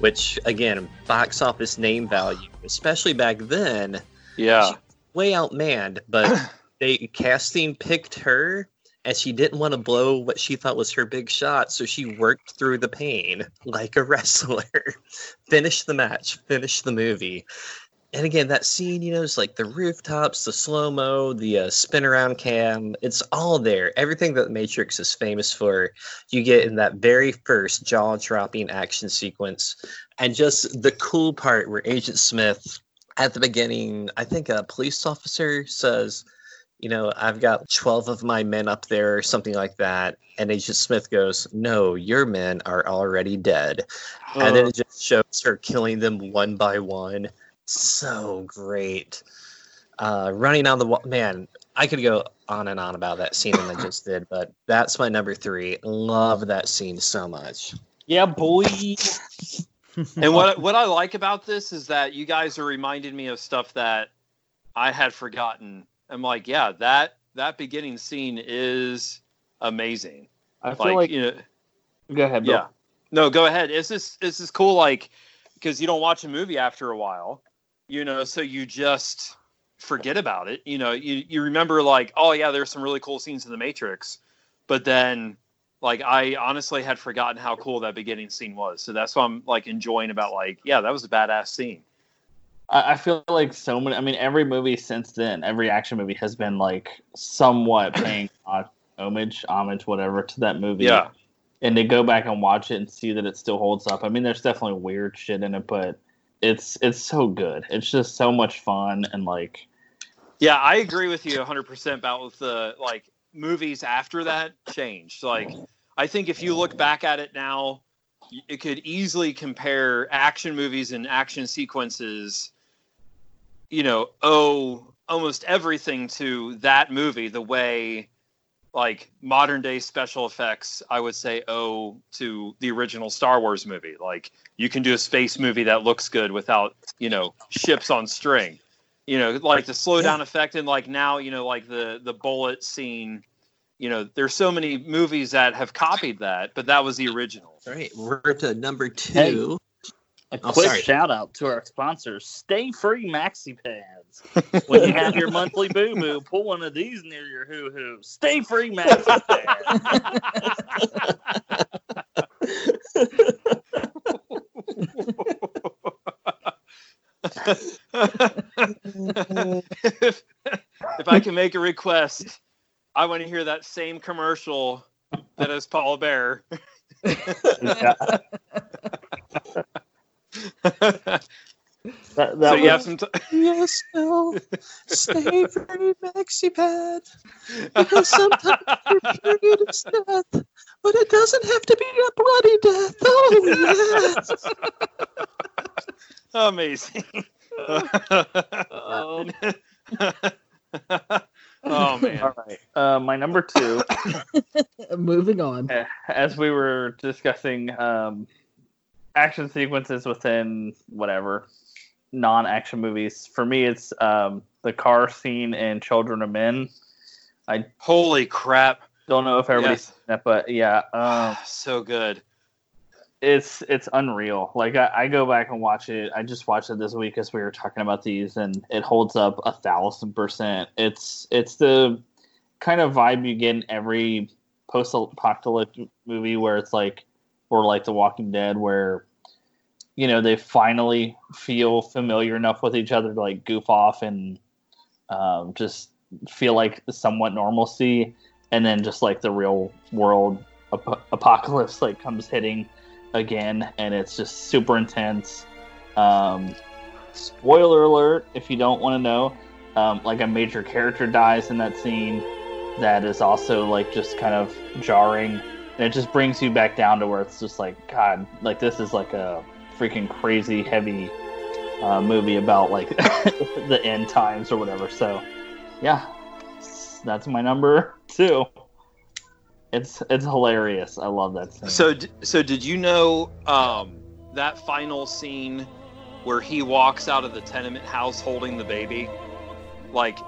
which again, box office name value, especially back then,
Yeah.
way outmanned. But they casting picked her and she didn't want to blow what she thought was her big shot, so she worked through the pain like a wrestler. finished the match, finished the movie. And again, that scene, you know, is like the rooftops, the slow mo, the uh, spin around cam. It's all there. Everything that Matrix is famous for, you get in that very first jaw dropping action sequence. And just the cool part where Agent Smith, at the beginning, I think a police officer says, you know, I've got 12 of my men up there, or something like that. And Agent Smith goes, No, your men are already dead. And then it just shows her killing them one by one. So great. Uh, running on the wall. Man, I could go on and on about that scene that I just did, but that's my number three. Love that scene so much.
Yeah, boy. and what what I like about this is that you guys are reminding me of stuff that I had forgotten. I'm like, yeah, that that beginning scene is amazing.
I feel like,
you know,
go ahead. Bill.
yeah. No, go ahead. It's just it's just cool, like because you don't watch a movie after a while, you know, so you just forget about it. You know, you you remember like, oh yeah, there's some really cool scenes in the Matrix, but then like I honestly had forgotten how cool that beginning scene was. So that's what I'm like enjoying about like, yeah, that was a badass scene.
I I feel like so many. I mean, every movie since then, every action movie has been like somewhat paying homage, homage, whatever, to that movie.
Yeah.
And to go back and watch it and see that it still holds up. I mean, there's definitely weird shit in it, but it's it's so good. It's just so much fun and like
Yeah, I agree with you 100% about the like movies after that changed. Like I think if you look back at it now, it could easily compare action movies and action sequences you know, owe almost everything to that movie the way like modern day special effects I would say owe to the original Star Wars movie. Like you can do a space movie that looks good without, you know, ships on string. You know, like the slow down effect and like now, you know, like the the bullet scene, you know, there's so many movies that have copied that, but that was the original.
All right, we're to number two.
A
Oh,
quick
sorry.
shout out to our sponsors, Stay Free Maxi Pads. when you have your monthly boo boo, pull one of these near your hoo hoo. Stay Free Maxi
if, if I can make a request, I want to hear that same commercial that is Paul Bear.
That,
so
that
you have some. T-
yes, no. Stay free, Maxi Pad. Because sometimes your period is death, but it doesn't have to be a bloody death. Oh, yes.
Amazing.
Oh.
oh man.
all right. Uh, my number two,
Moving on.
as we were discussing um, action sequences within whatever non-action movies, for me it's um, the car scene in Children of Men. I
Holy crap.
don't know if everybody's
Yes.
seen that, but yeah, um,
so good.
it's it's unreal. Like I, I go back and watch it. I just watched it this week as we were talking about these, and it holds up a thousand percent. It's it's the kind of vibe you get in every post-apocalyptic movie where it's like, or like The Walking Dead, where you know they finally feel familiar enough with each other to like goof off and um, just feel like somewhat normalcy, and then just like the real world ap- apocalypse like comes hitting again, and it's just super intense. Um, spoiler alert: if you don't want to know, um, like a major character dies in that scene. That is also like just kind of jarring, and it just brings you back down to where it's just like God, like this is like a freaking crazy heavy uh, movie about like the end times or whatever. So, yeah, that's my number two. It's it's hilarious. I love that scene.
So, so did you know um, that final scene where he walks out of the tenement house holding the baby? Like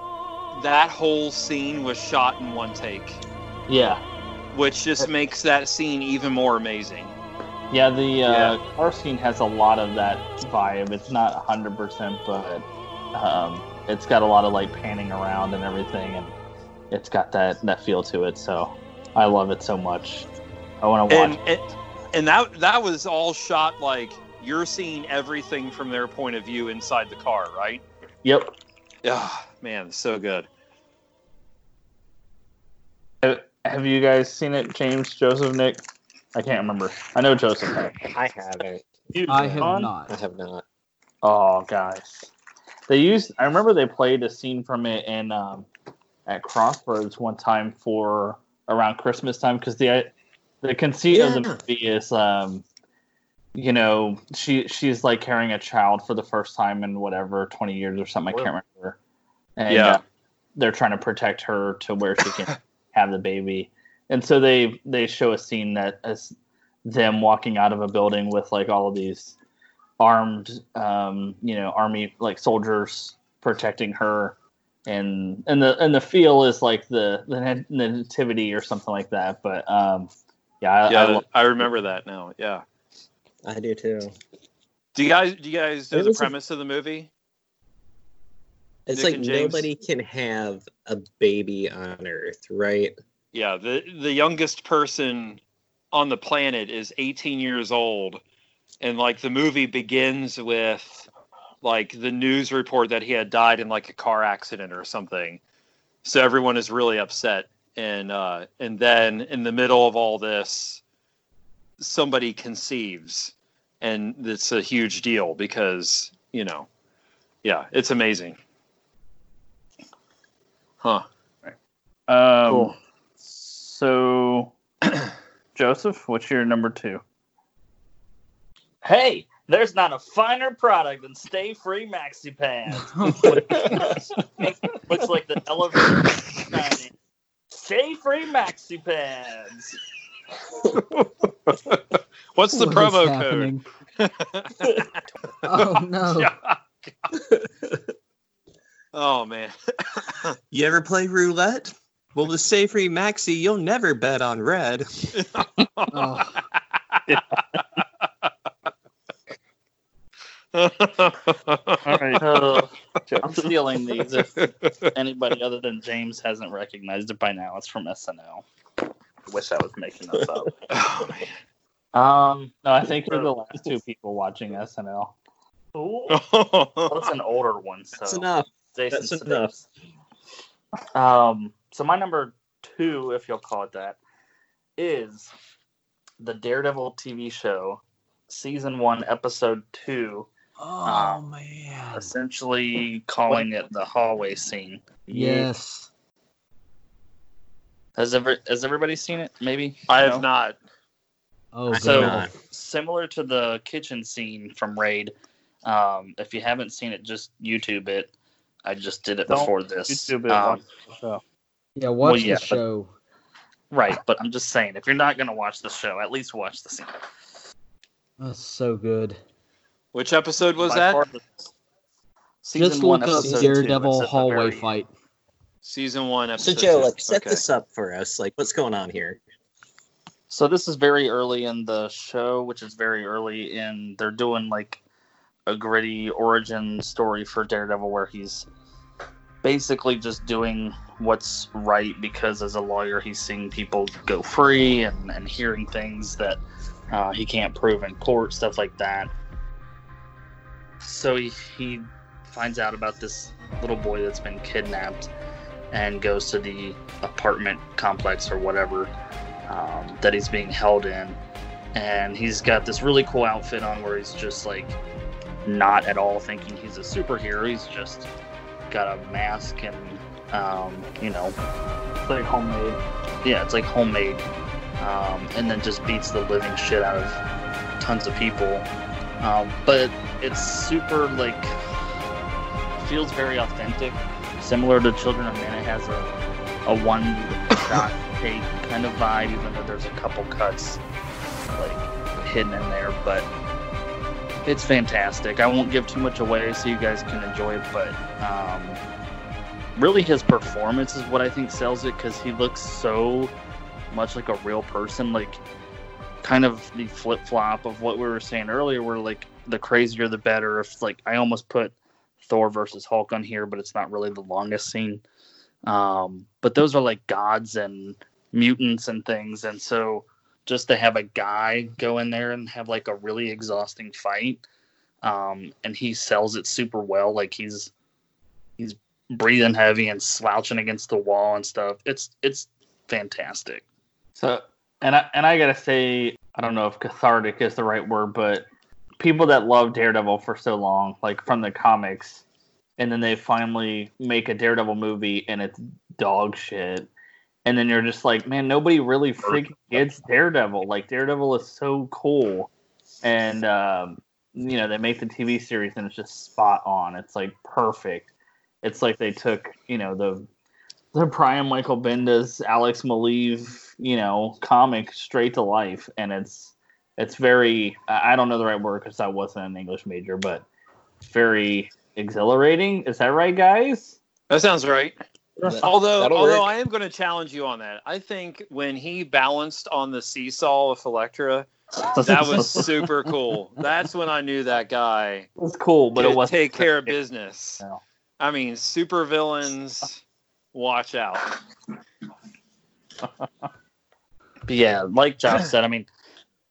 that whole scene was shot in one take,
yeah,
which just makes that scene even more amazing.
Yeah. The uh,
Yeah.
car scene has a lot of that vibe. It's not hundred percent, but um, it's got a lot of like panning around and everything, and it's got that that feel to it. So I love it so much. I want to watch.
And, and and that that was all shot like you're seeing everything from their point of view inside the car, right?
Yep.
Yeah, man, so good.
Have you guys seen it, James, Joseph, Nick? I can't remember. I know Joseph. has.
I haven't.
I have
Fun?
not.
I have not.
Oh, guys, they used. I remember they played a scene from it in um, at Crossroads one time for around Christmas time because the the conceit of the movie is, um, you know, she she's like carrying a child for the first time in whatever twenty years or something. I can't remember. And,
Yeah.
uh, they're trying to protect her to where she can have the baby, and so they they show a scene that is them walking out of a building with like all of these armed um you know army like soldiers protecting her and and the and the feel is like the the nativity or something like that but um yeah I,
Yeah,
I lo-
I remember that now. Yeah.
I do too.
Do you guys do you guys know
It
the
was a-
premise of the movie?
It's
Nick
like nobody can have a baby on Earth, right?
Yeah, the the youngest person on the planet is 18 years old, and like the movie begins with like the news report that he had died in like a car accident or something. So everyone is really upset, and uh, and then in the middle of all this, somebody conceives, and it's a huge deal because you know, yeah, it's amazing. Huh.
Um,
Cool.
So, Joseph, what's your number two?
Hey, there's not a finer product than Stay Free Maxi Pads. Oh Looks like the elevator. shining. Stay Free Maxi Pads.
What's the
What is
promo code?
Oh no!
oh man.
You ever play roulette? Well, with Stay Free Maxi, you'll never bet on red.
Oh,
All right. Uh, I'm stealing these. If anybody other than James hasn't recognized it by now, it's from SNL. I Wish I was making this up.
oh.
Um, no, I think you're the last two people watching SNL.
Ooh.
Well, it's an older one, so
That's enough.
Jason
That's enough.
Um, so my number two, if you'll call it that, is the Daredevil TV show, season one, episode two.
oh man!
essentially calling it the hallway scene.
Yes.
Has ever has everybody seen it? Maybe
I
No?
have not.
Oh
So
god.
similar to the kitchen scene from Raid. Um, if you haven't seen it, just YouTube it. I just did it
Don't
before this.
YouTube it,
Um,
watch the show.
Yeah, watch
well, yeah,
the
but-
show.
right, but I'm just saying, if you're not gonna watch the show, at least watch the scene.
That's so good.
Which episode was
By
that?
season
Just
one,
look up
episode two,
Daredevil hallway
very-
fight.
Season one, episode.
So,
Joe,
like, set
Okay.
this up for us. Like, what's going on here?
So this is very early in the show, which is very early in they're doing like a gritty origin story for Daredevil where he's basically just doing what's right because as a lawyer he's seeing people go free and, and hearing things that uh, he can't prove in court, stuff like that. So he, he finds out about this little boy that's been kidnapped and goes to the apartment complex or whatever um, that he's being held in. And he's got this really cool outfit on where he's just like not at all thinking he's a superhero. He's just got a mask and, um, you know,
like homemade.
yeah, it's like homemade. Um, and then just beats the living shit out of tons of people. Um, but it's super, like, feels very authentic. Similar to Children of Men, it has a, a one shot take kind of vibe, even though there's a couple cuts, like, hidden in there. But it's fantastic. I won't give too much away so you guys can enjoy it, but um, really his performance is what I think sells it because he looks so much like a real person. Like, kind of the flip flop of what we were saying earlier, where like the crazier the better. If like I almost put Thor versus Hulk on here, but it's not really the longest scene. Um, but those are like gods and mutants and things, and so just to have a guy go in there and have like a really exhausting fight, um, and he sells it super well. Like he's he's breathing heavy and slouching against the wall and stuff. It's it's fantastic.
So, and I and I gotta say, I don't know if cathartic is the right word, but people that love Daredevil for so long, like from the comics, and then they finally make a Daredevil movie and it's dog shit, and then you're just like, man, nobody really freaking gets Daredevil. Like Daredevil is so cool, and um, you know they make the TV series and it's just spot on. It's like perfect. It's like they took you know the the Brian Michael Bendis, Alex Maleev, you know, comic straight to life, and it's it's very I I don't know the right word because I wasn't an English major, but very exhilarating. Is that right, guys?
That sounds right. Although,
that'll
although
work.
I am going to challenge you on that. I think when he balanced on the seesaw with Elektra, that was super cool. That's when I knew that guy
It was cool, but it wasn't
take care of business.
No.
I mean, supervillains, watch out.
Yeah, like Josh said, I mean,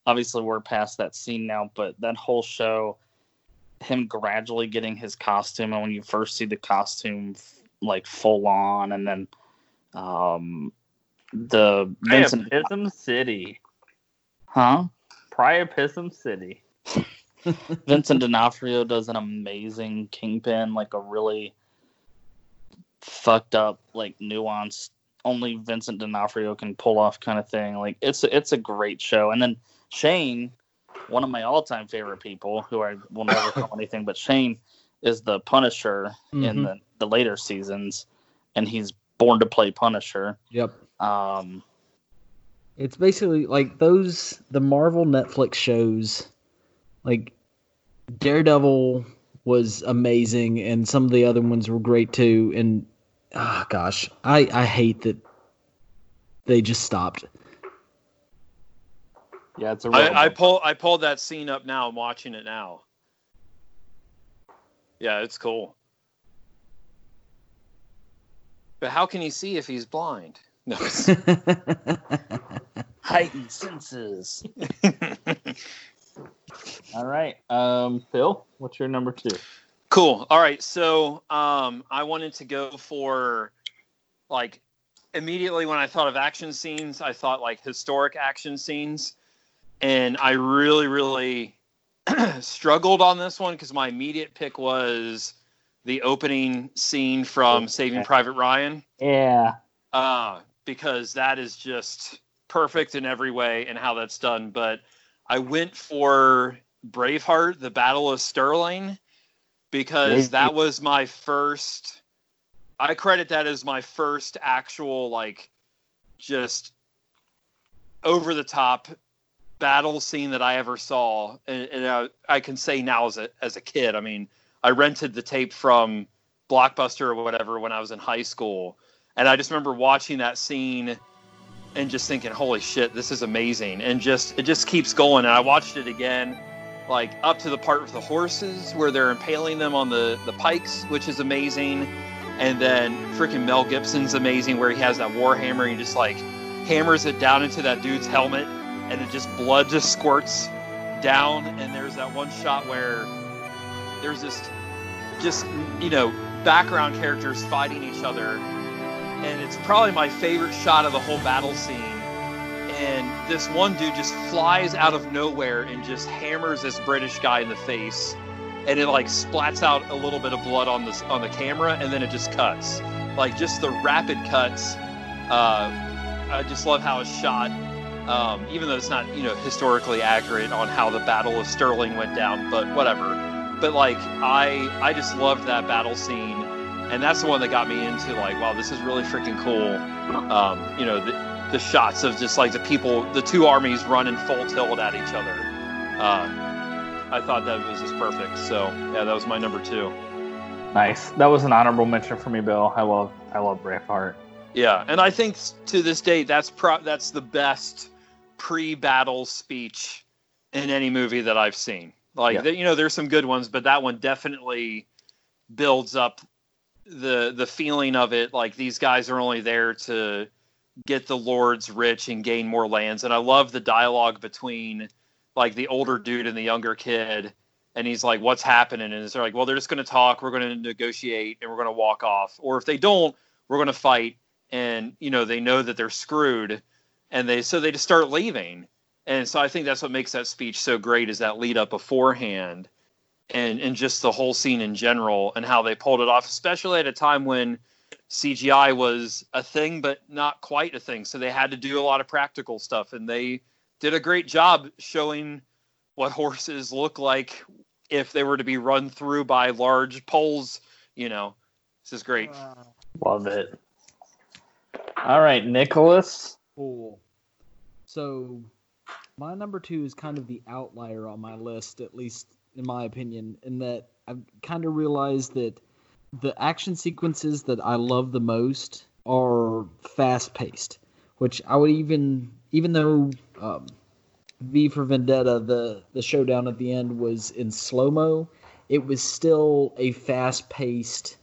obviously we're past that scene now, but that whole show, him gradually getting his costume, and when you first see the costume like full on, and then um the Vincent,
Priapism City.
huh?
Priapism City.
Vincent D'Onofrio does an amazing Kingpin, like a really fucked up, like nuanced, only Vincent D'Onofrio can pull off kind of thing. Like it's it's a great show. And then Shane, one of my all time favorite people, who I will never call anything but Shane, is the Punisher in
Mhm.
the the later seasons, and he's born to play Punisher.
Yep.
Um,
It's basically like those the Marvel Netflix shows, like Daredevil was amazing, and some of the other ones were great too. And ah, gosh, I I hate that they just stopped.
Yeah, it's a real
I, I pull I pulled that scene up now. I'm watching it now. Yeah, it's cool. But how can he see if he's blind? No.
heightened senses.
All right. Um, Phil, what's your number two?
Cool. All right. So um, I wanted to go for like immediately when I thought of action scenes, I thought like historic action scenes. And I really, really struggled on this one because my immediate pick was the opening scene from Saving Private Ryan.
Yeah.
uh, because that is just perfect in every way and how that's done. But I went for Braveheart, the Battle of Stirling, because that was my first. I credit that as my first actual, like, just over the top battle scene that I ever saw. And, and I, I can say now as a, as a kid, I mean, I rented the tape from Blockbuster or whatever when I was in high school. And I just remember watching that scene and just thinking, "Holy shit, this is amazing!" And just it just keeps going. And I watched it again, like up to the part with the horses where they're impaling them on the the pikes, which is amazing. And then freaking Mel Gibson's amazing, where he has that war hammer and just like hammers it down into that dude's helmet, and it just blood just squirts down. And there's that one shot where there's this just you know background characters fighting each other and it's probably my favorite shot of the whole battle scene. And this one dude just flies out of nowhere and just hammers this British guy in the face, and it like splats out a little bit of blood on this on the camera, and then it just cuts. Like just the rapid cuts. Uh, I just love how it's shot. Um, even though it's not you know historically accurate on how the Battle of Stirling went down, but whatever. But like I I just loved that battle scene and that's the one that got me into like wow this is really freaking cool um, you know the, the shots of just like the people the two armies running full tilt at each other uh, i thought that was just perfect so yeah that was my number two
Nice. That was an honorable mention for me, Bill. I love I love Braveheart.
Yeah and i think to this day that's pro- that's the best pre-battle speech in any movie that i've seen. Like
Yeah.
there- you know there's some good ones but that one definitely builds up the the feeling of it. Like these guys are only there to get the lords rich and gain more lands. And i love the dialogue between like the older dude and the younger kid. And he's like what's happening? And they're like well they're just going to talk. We're going to negotiate and we're going to walk off. Or if they don't we're going to fight and you know they know that they're screwed and they so they just start leaving and so i think that's what makes that speech so great is that lead up beforehand and and just the whole scene in general and how they pulled it off, especially at a time when CGI was a thing but not quite a thing. So they had to do a lot of practical stuff, and they did a great job showing what horses look like if they were to be run through by large poles. You know, this is great.
Love it. All right, Nicholas.
Cool. So, my number two is kind of the outlier on my list, at least in my opinion, in that I've kind of realized that the action sequences that I love the most are fast paced, which I would even, even though um, V for Vendetta, the, the showdown at the end was in slow mo, it was still a fast paced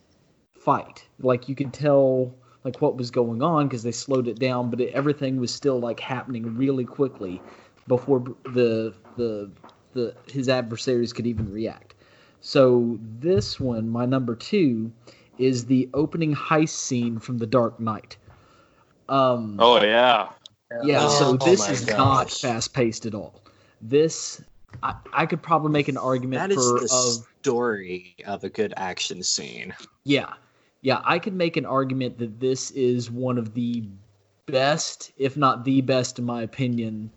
fight. Like you could tell like what was going on because they slowed it down, but it, everything was still like happening really quickly before the the the his adversaries could even react. So this one, my number two, is the opening heist scene from The Dark Knight. Um,
Oh yeah.
yeah,
Oh,
so this
my
is
gosh.
not fast paced at all. This I, I could probably make an argument
That is
for
the
of
story of a good action scene.
yeah. Yeah, I could make an argument that this is one of the best, if not the best in my opinion,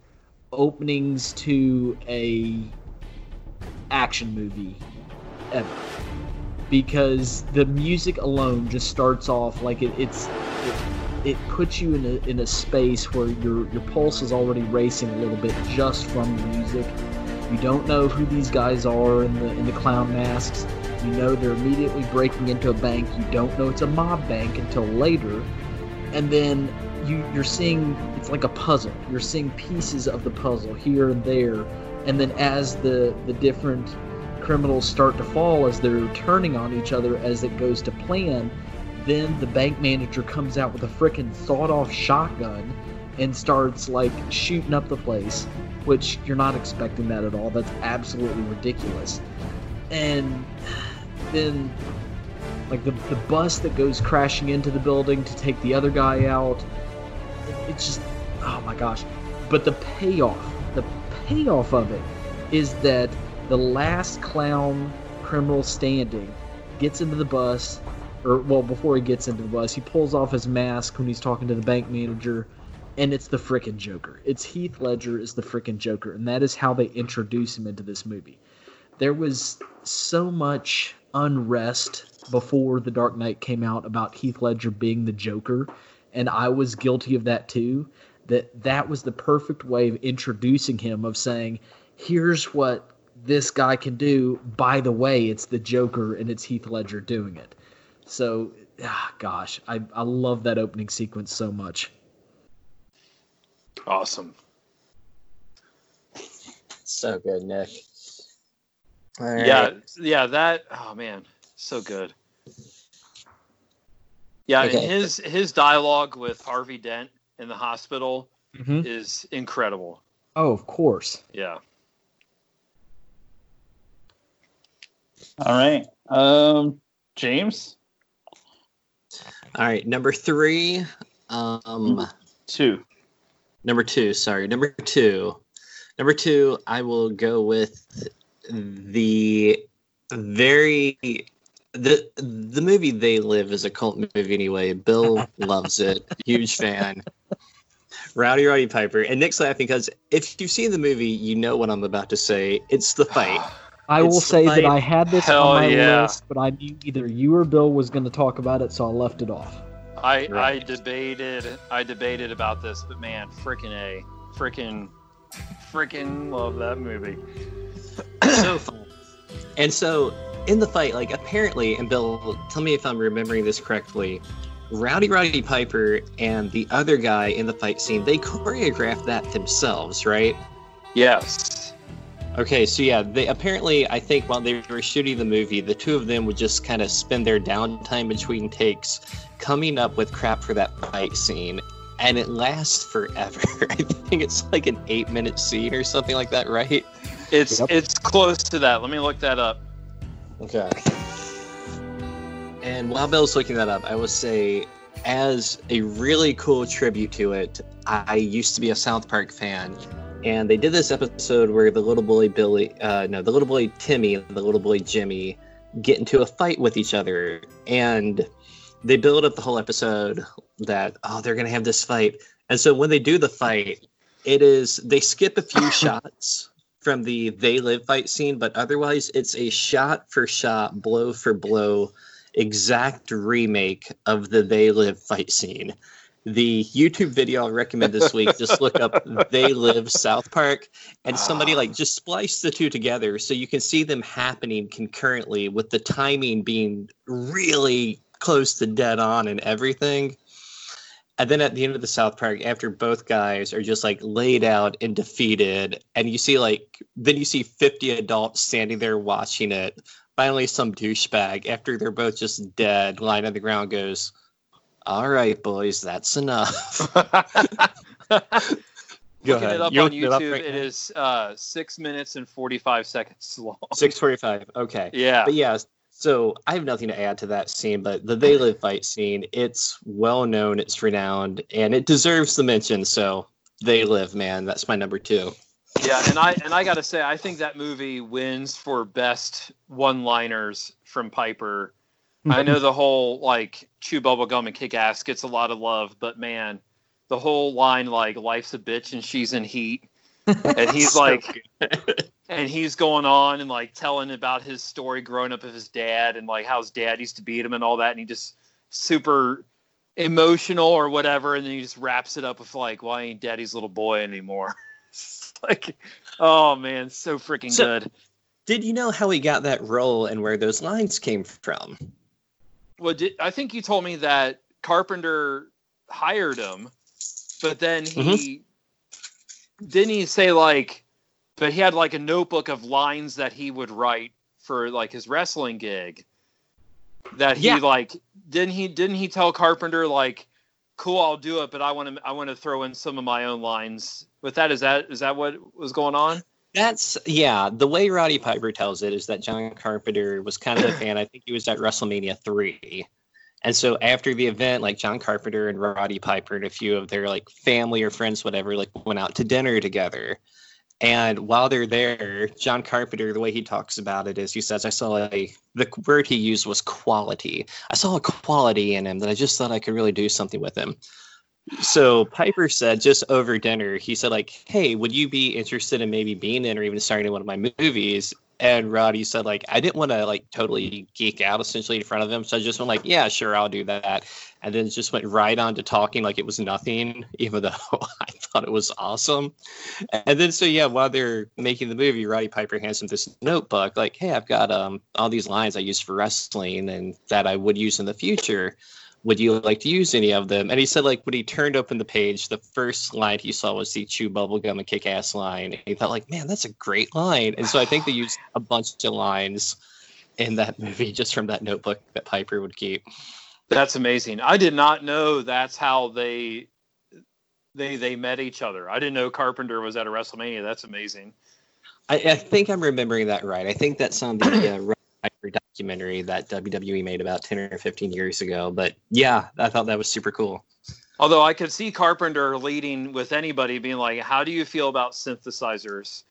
openings to a action movie ever. Because the music alone just starts off like it, it's it, it puts you in a in a space where your your pulse is already racing a little bit just from the music. You don't know who these guys are in the in the clown masks. You know they're immediately breaking into a bank. You don't know it's a mob bank until later. And then you you're seeing it's like a puzzle. You're seeing pieces of the puzzle here and there. And then as the the different criminals start to fall as they're turning on each other as it goes to plan, then the bank manager comes out with a frickin' sawed-off shotgun and starts like shooting up the place, which you're not expecting that at all. That's absolutely ridiculous. And then like the, the bus that goes crashing into the building to take the other guy out. It- it's just oh my gosh. But the payoff the payoff of it is that the last clown criminal standing gets into the bus or well before he gets into the bus he pulls off his mask when he's talking to the bank manager and it's the frickin' joker. It's heath ledger is the frickin' joker and that is how they introduce him into this movie. There was so much unrest before The Dark Knight came out about Heath Ledger being the Joker, and I was guilty of that too. That that was the perfect way of introducing him, of saying, "Here's what this guy can do." By the way, it's the Joker, and it's Heath Ledger doing it. So, ah, gosh, I I love that opening sequence so much.
Awesome.
So good, Nick. All right.
Yeah, yeah, that oh man, so good. Yeah,
Okay.
and his his dialogue with Harvey Dent in the hospital
Mhm.
is incredible.
Oh, of course.
Yeah.
All right. Um, James,
All right, number three. Um,
two.
number two. Sorry, number two. Number two. I will go with the very the the movie They Live is a cult movie anyway. Bill loves it. Huge fan. Rowdy Roddy Piper and Nick's laughing because if you've seen the movie, you know what I'm about to say. It's the fight.
I will
It's the
say that. I had this
Hell
on my
yeah.
list, but I knew either you or Bill was going to talk about it, so I left it off.
I I debated I debated about this, but man, freaking a, freaking, freaking love that movie.
So fun. And so in the fight, like apparently, and Bill, tell me if I'm remembering this correctly. Rowdy Roddy Piper and the other guy in the fight scene, they choreographed that themselves, right?
Yes.
Okay, so yeah, they apparently I think while they were shooting the movie, the two of them would just kind of spend their downtime between takes coming up with crap for that fight scene. And it lasts forever. I think it's like an eight minute scene or something like that, right?
It's
Yep.
it's close to that. Let me look that up.
Okay. And while Bill's looking that up, I will say, as a really cool tribute to it, I used to be a South Park fan, and they did this episode where the little boy Billy, uh, no, the little boy Timmy and the little boy Jimmy get into a fight with each other, and they build up the whole episode that oh they're gonna have this fight, and so when they do the fight, it is they skip a few shots from the they live fight scene, but otherwise it's a shot for shot, blow for blow, exact remake of the they live fight scene. The YouTube video I recommend this week, just look up They Live South Park and somebody like just splice the two together so you can see them happening concurrently with the timing being really close to dead on and everything. And then at the end of the South Park, after both guys are just like laid out and defeated, and you see like then you see 50 adults standing there watching it. finally some douchebag after they're both just dead, lying on the ground, goes, "All right, boys, that's enough." Go
Looking
ahead.
it up
You're
on
looking it up
YouTube,
right
it
now?
is uh, six minutes and forty-five seconds long.
Six forty-five. Okay.
Yeah.
But yeah, so I have nothing to add to that scene, but the They Live fight scene, it's well known, it's renowned, and it deserves the mention. So They Live, man, that's my number two.
Yeah, and I and I gotta say, I think that movie wins for best one-liners from Piper. I know the whole like chew bubble gum and kick ass gets a lot of love, but man, the whole line like life's a bitch and she's in heat, and he's
So
like, and he's going on and like telling about his story growing up with his dad and like how his dad used to beat him and all that, and he just super emotional or whatever, and then he just wraps it up with like, "Why ain't daddy's little boy anymore?" Like, oh man, so freaking
So-
good.
Did you know how he got that role and where those lines came from?
Well, did, I think you told me that Carpenter hired him, but then he mm-hmm. didn't he say like, but he had like a notebook of lines that he would write for like his wrestling gig. That he
Yeah.
like didn't he didn't he tell Carpenter like, cool, I'll do it, but I want to I want to throw in some of my own lines with that. Is that is that what was going on?
That's yeah. The way Roddy Piper tells it is that John Carpenter was kind of a fan. I think he was at WrestleMania three, and so after the event, like John Carpenter and Roddy Piper and a few of their like family or friends, whatever, like went out to dinner together. And while they're there, John Carpenter, the way he talks about it is he says, I saw a, the word he used was quality. I saw a quality in him that I just thought I could really do something with him. So Piper said just over dinner, he said like, "Hey, would you be interested in maybe being in or even starring in one of my movies?" And Roddy said like, "I didn't want to like totally geek out essentially in front of him, so I just went like, yeah, sure, I'll do that." And then just went right on to talking like it was nothing, even though I thought it was awesome. And then so yeah, while they're making the movie, Roddy Piper hands him this notebook like, "Hey, I've got um all these lines I use for wrestling and that I would use in the future." Would you like to use any of them? And he said, like, when he turned open the page, the first line he saw was the chew bubblegum and kick ass line. And he thought, like, man, that's a great line. And so I think they used a bunch of lines in that movie just from that notebook that Piper would keep.
That's amazing. I did not know that's how they they they met each other. I didn't know Carpenter was at a WrestleMania. That's amazing.
I, I think I'm remembering that right. I think that's on the uh, Roddy documentary that WWE made about 10 or 15 years ago. But yeah, I thought that was super cool.
Although I could see Carpenter leading with anybody being like, "How do you feel about synthesizers?"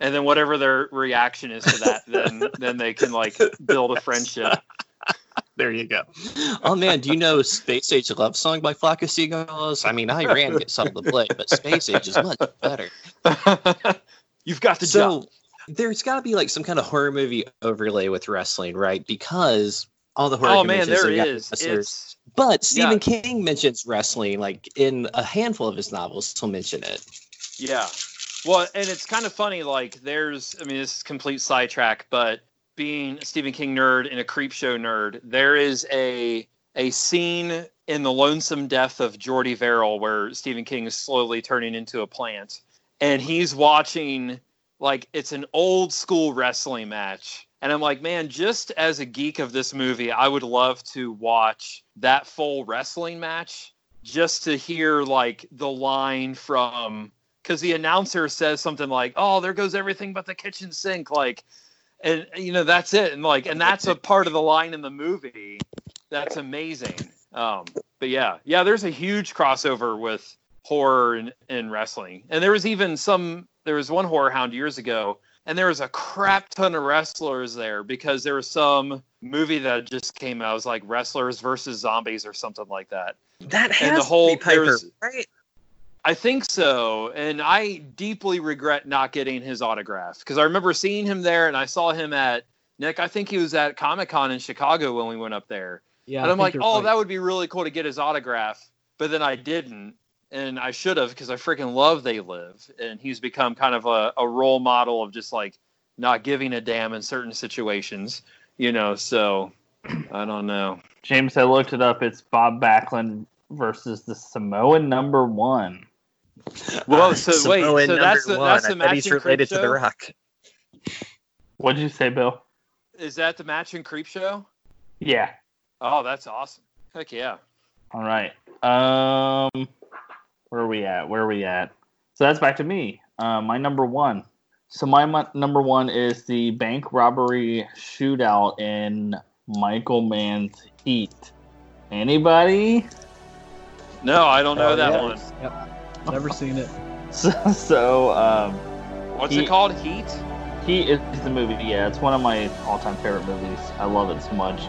And then whatever their reaction is to that, then then they can like build a friendship.
There you go. Oh man, do you know Space Age Love Song by Flock of Seagulls? I mean, I ran gets something the play, but Space Age is much better.
You've got the
so
job.
There's got to be like some kind of horror movie overlay with wrestling, right? Because all the horror
Oh man, there is. It's
But Stephen
yeah.
King mentions wrestling like in a handful of his novels. He'll mention it.
Yeah. Well, and it's kind of funny. Like, there's, I mean, this is complete sidetrack, but being a Stephen King nerd and a Creepshow nerd, there is a a scene in the Lonesome Death of Jordy Verrill where Stephen King is slowly turning into a plant, and he's watching like it's an old school wrestling match. And I'm like, man, just as a geek of this movie, I would love to watch that full wrestling match just to hear like the line from because the announcer says something like, "Oh, there goes everything but the kitchen sink," like, and you know that's it, and like, and that's a part of the line in the movie. That's amazing. Um, but yeah, yeah, there's a huge crossover with horror and, and wrestling, and there was even some. There was one horror hound years ago, and there was a crap ton of wrestlers there because there was some movie that just came out. It was like wrestlers versus zombies or something like that.
That has
And the
to
whole-
be Piper,
there's-
right?
I think so, and I deeply regret not getting his autograph because I remember seeing him there, and I saw him at Nick. I think he was at Comic Con in Chicago when we went up there,
Yeah,
and
I
I'm like, oh,
right.
that would be really cool to get his autograph, but then I didn't, and I should have because I freaking love They Live, and he's become kind of a, a role model of just like not giving a damn in certain situations, you know. So I don't know.
James, I looked it up. It's Bob Backlund versus the Samoan number one.
Well, so wait,
Samoan
so that's the
one.
that's
I
the
bet he's related to The
show?
Rock.
What'd you say, Bill?
is that the match and Creepshow?
Yeah.
Oh, that's awesome. Heck yeah.
All right. Um, where are we at? Where are we at? So that's back to me. Uh, my number one. So my mo- number one is the bank robbery shootout in Michael Mann's Heat. Anybody?
No, I don't know
Oh,
that
yeah.
one.
Yep. Never seen it.
So, so um,
What's
Heat.
it called? Heat?
Heat is the movie. Yeah, it's one of my all-time favorite movies. I love it so much.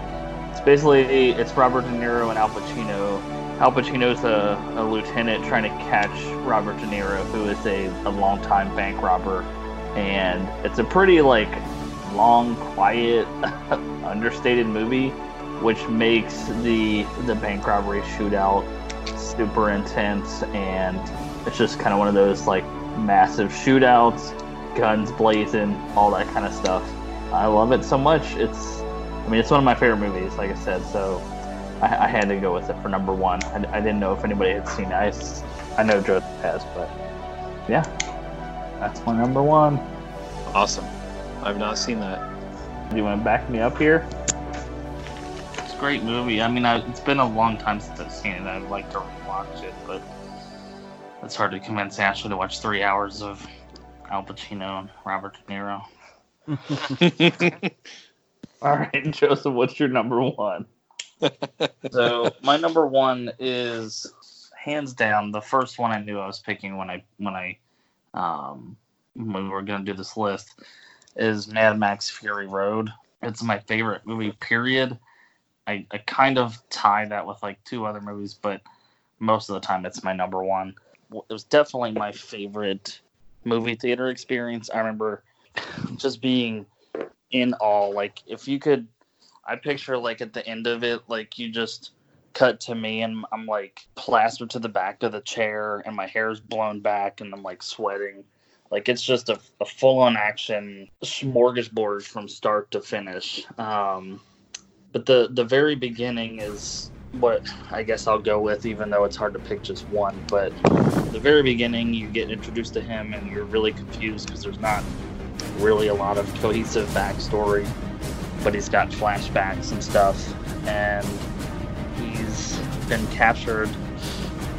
It's basically it's Robert De Niro and Al Pacino. Al Pacino's a, a lieutenant trying to catch Robert De Niro, who is a, a longtime bank robber, and it's a pretty like long, quiet, understated movie, which makes the the bank robbery shootout super intense, and it's just kind of one of those like massive shootouts guns blazing, all that kind of stuff. I love it so much. It's, I mean, it's one of my favorite movies, like I said. So I, I had to go with it for number one. I, I didn't know if anybody had seen it. I know Joseph has, but yeah, that's my number one.
Awesome. I've not seen that.
Do you want to back me up here? It's a great movie. I mean, I, it's been a long time since I've seen it. I'd like to rewatch it, but it's hard to convince Ashley to watch three hours of Al Pacino and Robert De Niro. All right, Joseph, what's your number one? So my number one is hands down the first one I knew I was picking when I when I um when we were gonna do this list is Mad Max Fury Road. It's my favorite movie, period. I, I kind of tie that with like two other movies, but most of the time it's my number one. It was definitely my favorite movie theater experience. I remember just being in awe. Like if you could, I picture like at the end of it, like you just cut to me and I'm like plastered to the back of the chair and my hair's blown back and I'm like sweating. Like it's just a, a full on action smorgasbord from start to finish. Um, but the the very beginning is what I guess I'll go with, even though it's hard to pick just one. But the very beginning, you get introduced to him, and you're really confused because there's not really a lot of cohesive backstory. But he's got flashbacks and stuff, and he's been captured,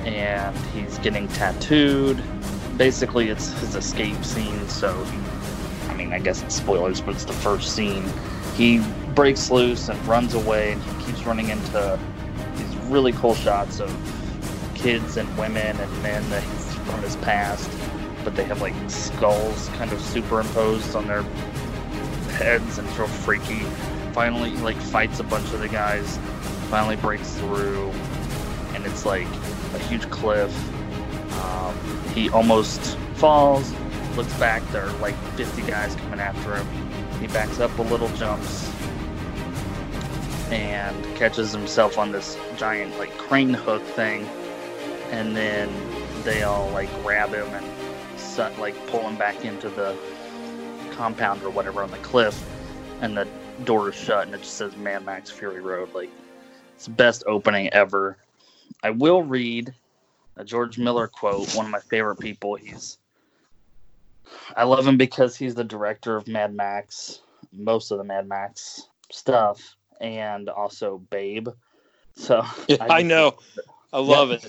and he's getting tattooed. Basically, it's his escape scene. So, he, I mean, I guess it's spoilers, but it's the first scene. He breaks loose and runs away, and he keeps running into these really cool shots of kids and women and men that he's from his past, but they have like skulls kind of superimposed on their heads and feel freaky. Finally, he like fights a bunch of the guys, finally breaks through, and it's like a huge cliff. Um, he almost falls, looks back, there are like 50 guys coming after him. He backs up a little, jumps, and catches himself on this giant like crane hook thing and then they all like grab him and like pull him back into the compound or whatever on the cliff and the door is shut and it just says Mad Max Fury Road like it's the best opening ever I will read a George Miller quote one of my favorite people he's I love him because he's the director of Mad Max most of the Mad Max stuff and also Babe. So
Yeah, I
just-
know. I love
Yeah.
it.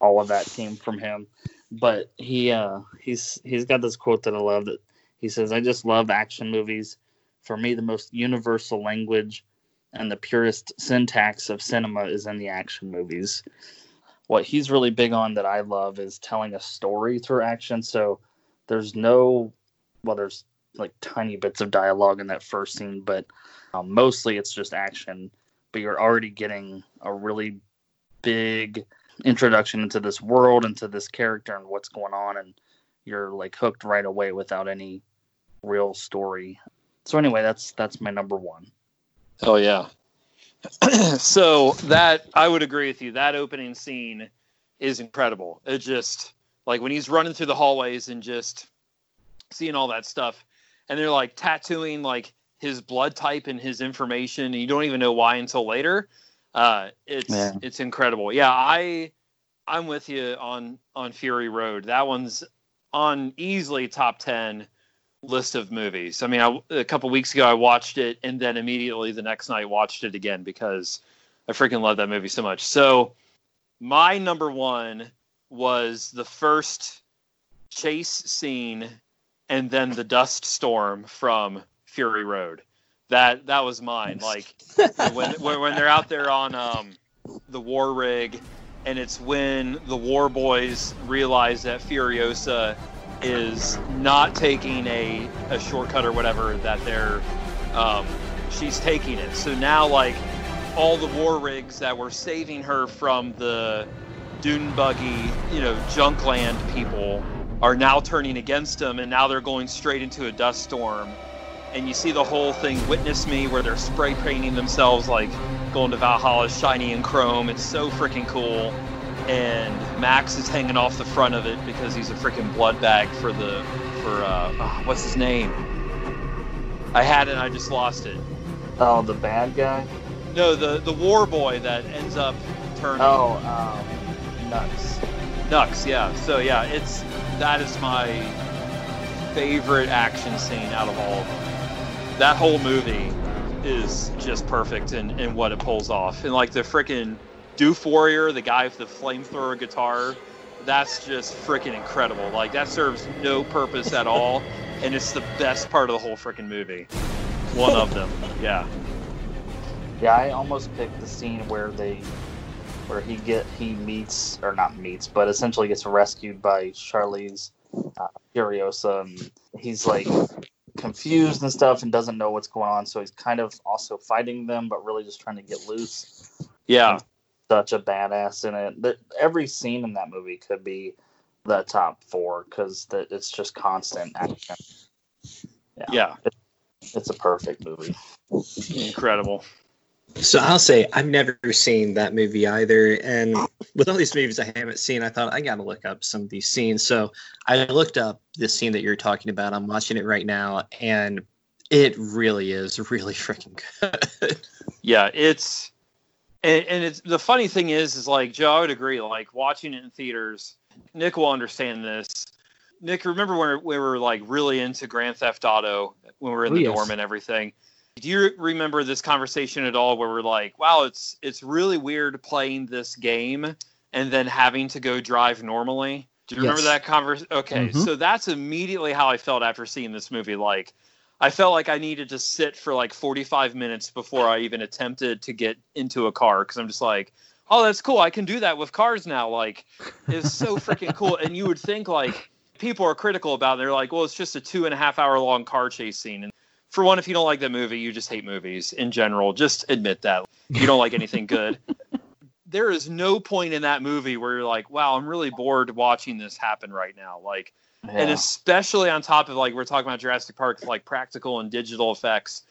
All of that came from him. But he uh he's he's got this quote that I love that he says, I just love action movies. For me the most universal language and the purest syntax of cinema is in the action movies. What he's really big on that I love is telling a story through action. So there's no well there's like tiny bits of dialogue in that first scene, but um, mostly it's just action. But you're already getting a really big introduction into this world, into this character, and what's going on, and you're like hooked right away without any real story. So anyway, that's that's my number one.
Oh yeah. so that I would agree with you. That opening scene is incredible. It just like when he's running through the hallways and just seeing all that stuff, and they're like tattooing like his blood type and his information, and you don't even know why until later. Uh, it's
Yeah.
it's incredible. Yeah, I I'm with you on on Fury Road. That one's on easily top ten list of movies. I mean, I, a couple weeks ago I watched it, and then immediately the next night watched it again because I freaking love that movie so much. So my number one was the first chase scene and then the dust storm from Fury Road. That that was mine. Like when when, when they're out there on um, the war rig, and it's when the war boys realize that Furiosa is not taking a, a shortcut or whatever that they're um, she's taking it. So now like all the war rigs that were saving her from the dune buggy, you know, junkland people are now turning against them and now they're going straight into a dust storm. And you see the whole thing witness me where they're spray painting themselves like going to Valhalla shiny and chrome. It's so freaking cool. And Max is hanging off the front of it because he's a freaking blood bag for the for uh oh, what's his name? I had it, I just lost it.
Oh, the bad guy.
No, the the war boy that ends up turning.
Oh, um, nuts.
Nux, yeah. So yeah, it's that is my favorite action scene out of all of them. That whole movie is just perfect in, in what it pulls off. And like the freaking Doof Warrior, the guy with the flamethrower guitar, that's just freaking incredible. Like that serves no purpose at all, and it's the best part of the whole freaking movie. One of them, yeah.
Yeah, I almost picked the scene where they, where he get he meets or not meets, but essentially gets rescued by Charlize uh, Furiosa. And he's like confused and stuff and doesn't know what's going on, so he's kind of also fighting them, but really just trying to get loose.
Yeah,
such a badass in it. The, every scene in that movie could be the top four because it's just constant action.
Yeah, yeah.
It, it's a perfect movie.
Incredible.
So I'll say I've never seen that movie either, and with all these movies I haven't seen, I thought I got to look up some of these scenes. So I looked up the scene that you're talking about. I'm watching it right now, and it really is really freaking good.
yeah, it's and, and it's the funny thing is, is like Joe, I would agree. Like watching it in theaters, Nick will understand this. Nick, remember when we were like really into Grand Theft Auto when we were in
Oh,
the
yes.
dorm and everything? Do you remember this conversation at all? Where we're like, "Wow, it's it's really weird playing this game and then having to go drive normally." Do you remember that conversation? Okay,
Mhm.
so that's immediately how I felt after seeing this movie. Like, I felt like I needed to sit for like 45 minutes before I even attempted to get into a car because I'm just like, oh, that's cool. I can do that with cars now. Like, it's so freaking cool. And you would think like people are critical about it. They're like, well, it's just a two and a half hour long car chase scene. And for one, if you don't like that movie, you just hate movies in general. Just admit that you don't like anything good. There is no point in that movie where you're like, wow, I'm really bored watching this happen right now. Like, and especially on top of like we're talking about Jurassic Park, like practical and digital effects.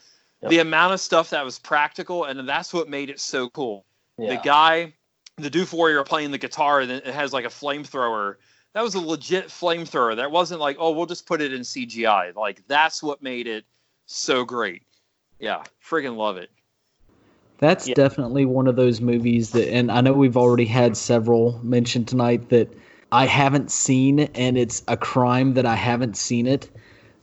Yep.
The amount of stuff that was practical, and that's what made it so cool. The guy, the Doof Warrior playing the guitar, and it has like a flamethrower. That was a legit flamethrower. That wasn't like, oh, we'll just put it in CGI. Like that's what made it so great. Yeah, friggin' love it.
That's
Yeah.
definitely one of those movies that, and I know we've already had several mentioned tonight that I haven't seen, and it's a crime that I haven't seen it.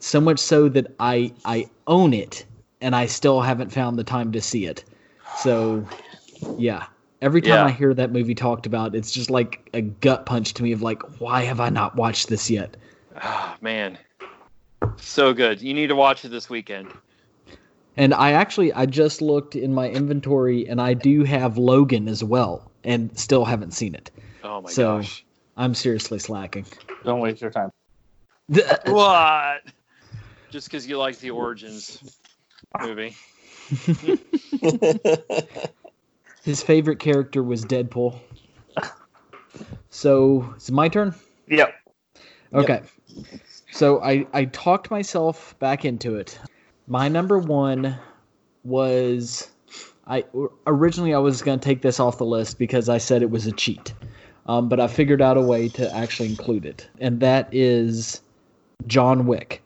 So much so that I I own it, and I still haven't found the time to see it. So, yeah. Every time
Yeah.
I hear that movie talked about, it's just like a gut punch to me of like, why have I not watched this yet?
Ah, man, so good. You need to watch it this weekend.
And I actually I just looked in my inventory and I do have Logan as well and still haven't seen it.
Oh my
so
gosh.
I'm seriously slacking.
Don't waste your time.
What? Just because you like the Origins movie.
His favorite character was Deadpool. So it's my turn?
Yep.
Okay. So I, I talked myself back into it. My number one was I originally I was going to take this off the list because I said it was a cheat, um, but I figured out a way to actually include it, and that is John Wick.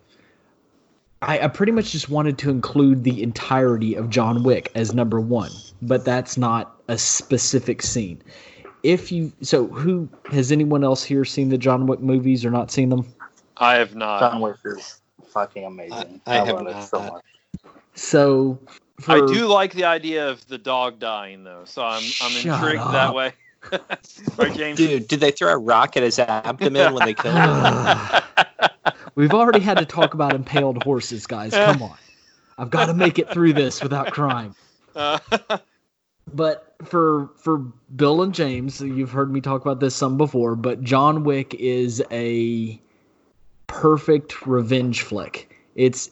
I, I pretty much just wanted to include the entirety of John Wick as number one, but that's not a specific scene. If you so, who has anyone else here seen the John Wick movies or not seen them?
I have not.
John Wick is
fucking amazing.
I- I have
love it so
not.
much.
So for,
I do like the idea of the dog dying though, so I'm I'm intrigued
up.
that way. Right, James?
Dude, did they throw a rock at his abdomen when they killed him?
We've already had to talk about impaled horses, guys. Come on. I've got to make it through this without crying.
Uh,
But for for Bill and James, you've heard me talk about this some before, but John Wick is a perfect revenge flick. It's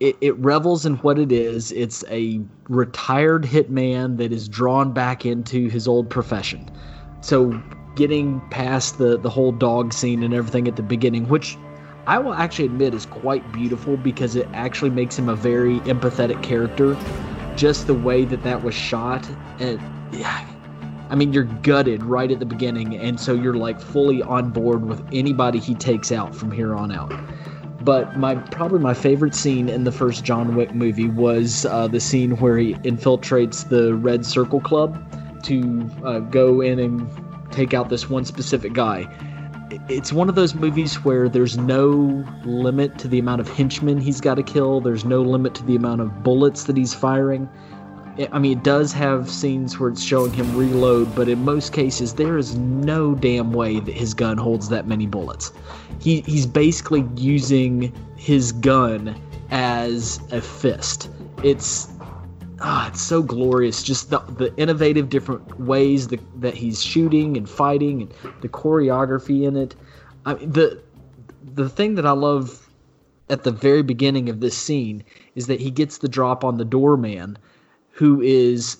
it, it revels in what it is. It's a retired hitman that is drawn back into his old profession. So getting past the the whole dog scene and everything at the beginning, which I will actually admit is quite beautiful because it actually makes him a very empathetic character. Just the way that that was shot, and yeah, I mean, you're gutted right at the beginning, and so you're like fully on board with anybody he takes out from here on out. But my probably my favorite scene in the first John Wick movie was uh, the scene where he infiltrates the Red Circle Club to uh, go in and take out this one specific guy. It's one of those movies where there's no limit to the amount of henchmen he's got to kill. There's no limit to the amount of bullets that he's firing. I- mean, it does have scenes where it's showing him reload, but in most cases, there is no damn way that his gun holds that many bullets. He, he's basically using his gun as a fist. It's ah, it's so glorious. Just the, the innovative different ways that, that he's shooting and fighting and the choreography in it. I the the thing that I love at the very beginning of this scene is that he gets the drop on the doorman, who is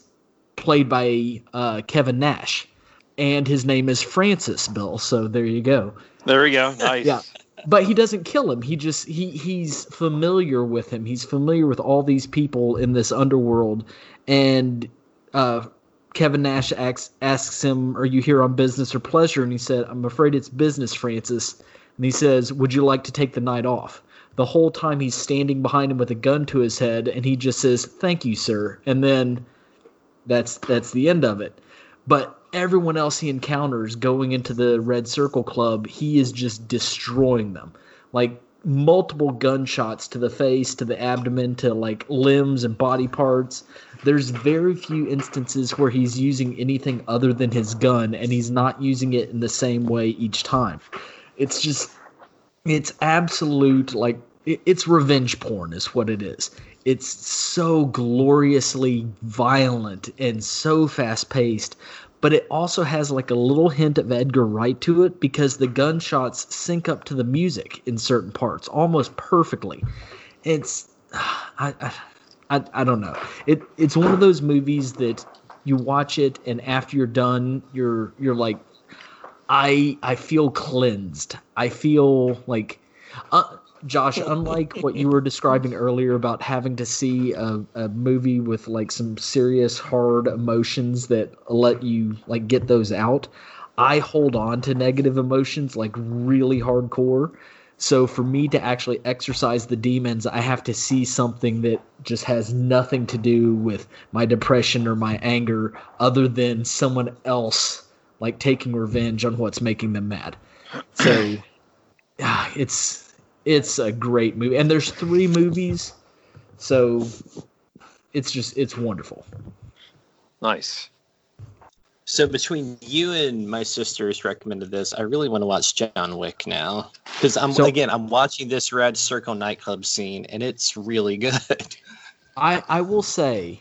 played by uh, Kevin Nash, and his name is Francis Bill. So there you go.
there we go. Nice.
Yeah. But he doesn't kill him. He just he he's familiar with him. He's familiar with all these people in this underworld, and uh, Kevin Nash asks asks him, "Are you here on business or pleasure?" And he said, "I'm afraid it's business, Francis." And he says, "Would you like to take the night off?" The whole time he's standing behind him with a gun to his head, and he just says, "Thank you, sir." And then that's that's the end of it. But everyone else he encounters going into the Red Circle Club, he is just destroying them. Like multiple gunshots to the face, to the abdomen, to like limbs and body parts. There's very few instances where he's using anything other than his gun, and he's not using it in the same way each time. It's just, it's absolute, like, it's revenge porn, is what it is. It's so gloriously violent and so fast paced, but it also has like a little hint of Edgar Wright to it because the gunshots sync up to the music in certain parts almost perfectly. It's I I, I, I don't know. It it's one of those movies that you watch it and after you're done, you're you're like I I feel cleansed. I feel like uh, Josh, unlike what you were describing earlier about having to see a, a movie with like some serious hard emotions that let you like get those out, I hold on to negative emotions like really hardcore. So for me to actually exercise the demons, I have to see something that just has nothing to do with my depression or my anger other than someone else like taking revenge on what's making them mad. So ah, it's it's a great movie and there's three movies so it's just it's wonderful
Nice.
So between you and my sisters recommended this, I really want to watch John Wick now because I'm
So-
again I'm watching this Red Circle nightclub scene and it's really good.
i i will say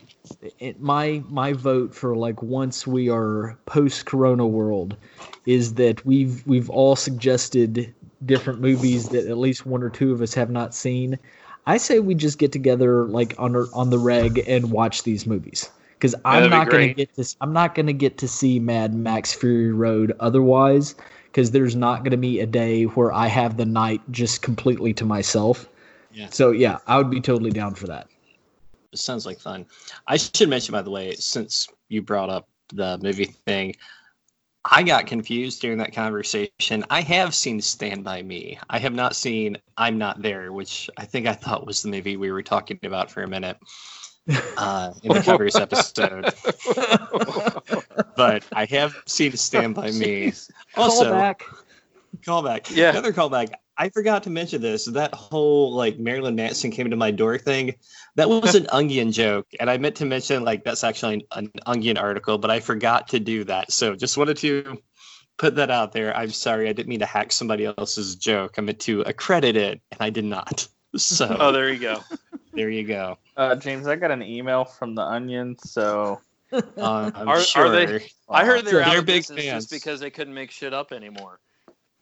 it, my my vote for like once we are post corona world is that we've we've all suggested different movies that at least one or two of us have not seen. I say we just get together like on on the reg and watch these movies. Because i'm not going to get to i'm not going to get to see mad max fury road otherwise because there's not going to be a day where i have the night just completely to myself.
Yeah.
so yeah i would be totally down for that.
It sounds like fun. I should mention, by the way, since you brought up the movie thing, I got confused during that conversation. I have seen Stand By Me. I have not seen I'm Not There, which I think I thought was the movie we were talking about for a minute uh, in the covers episode. but I have seen Stand By Me. Also,
Call back.
callback.
Yeah.
Another callback.
I forgot to mention this. That whole like Marilyn Manson came to my door thing, that was an onion joke, and I meant to mention like that's actually an, an onion article, but I forgot to do that. So just wanted to put that out there. I'm sorry, I didn't mean to hack somebody else's joke. I meant to accredit it, and I did not. So
Oh, there you go.
there you go.
Uh, James, I got an email from the Onion, so
Uh, I'm
Are- are
sure.
they- I heard they were
They're
of
big fans.
just because they couldn't make shit up anymore.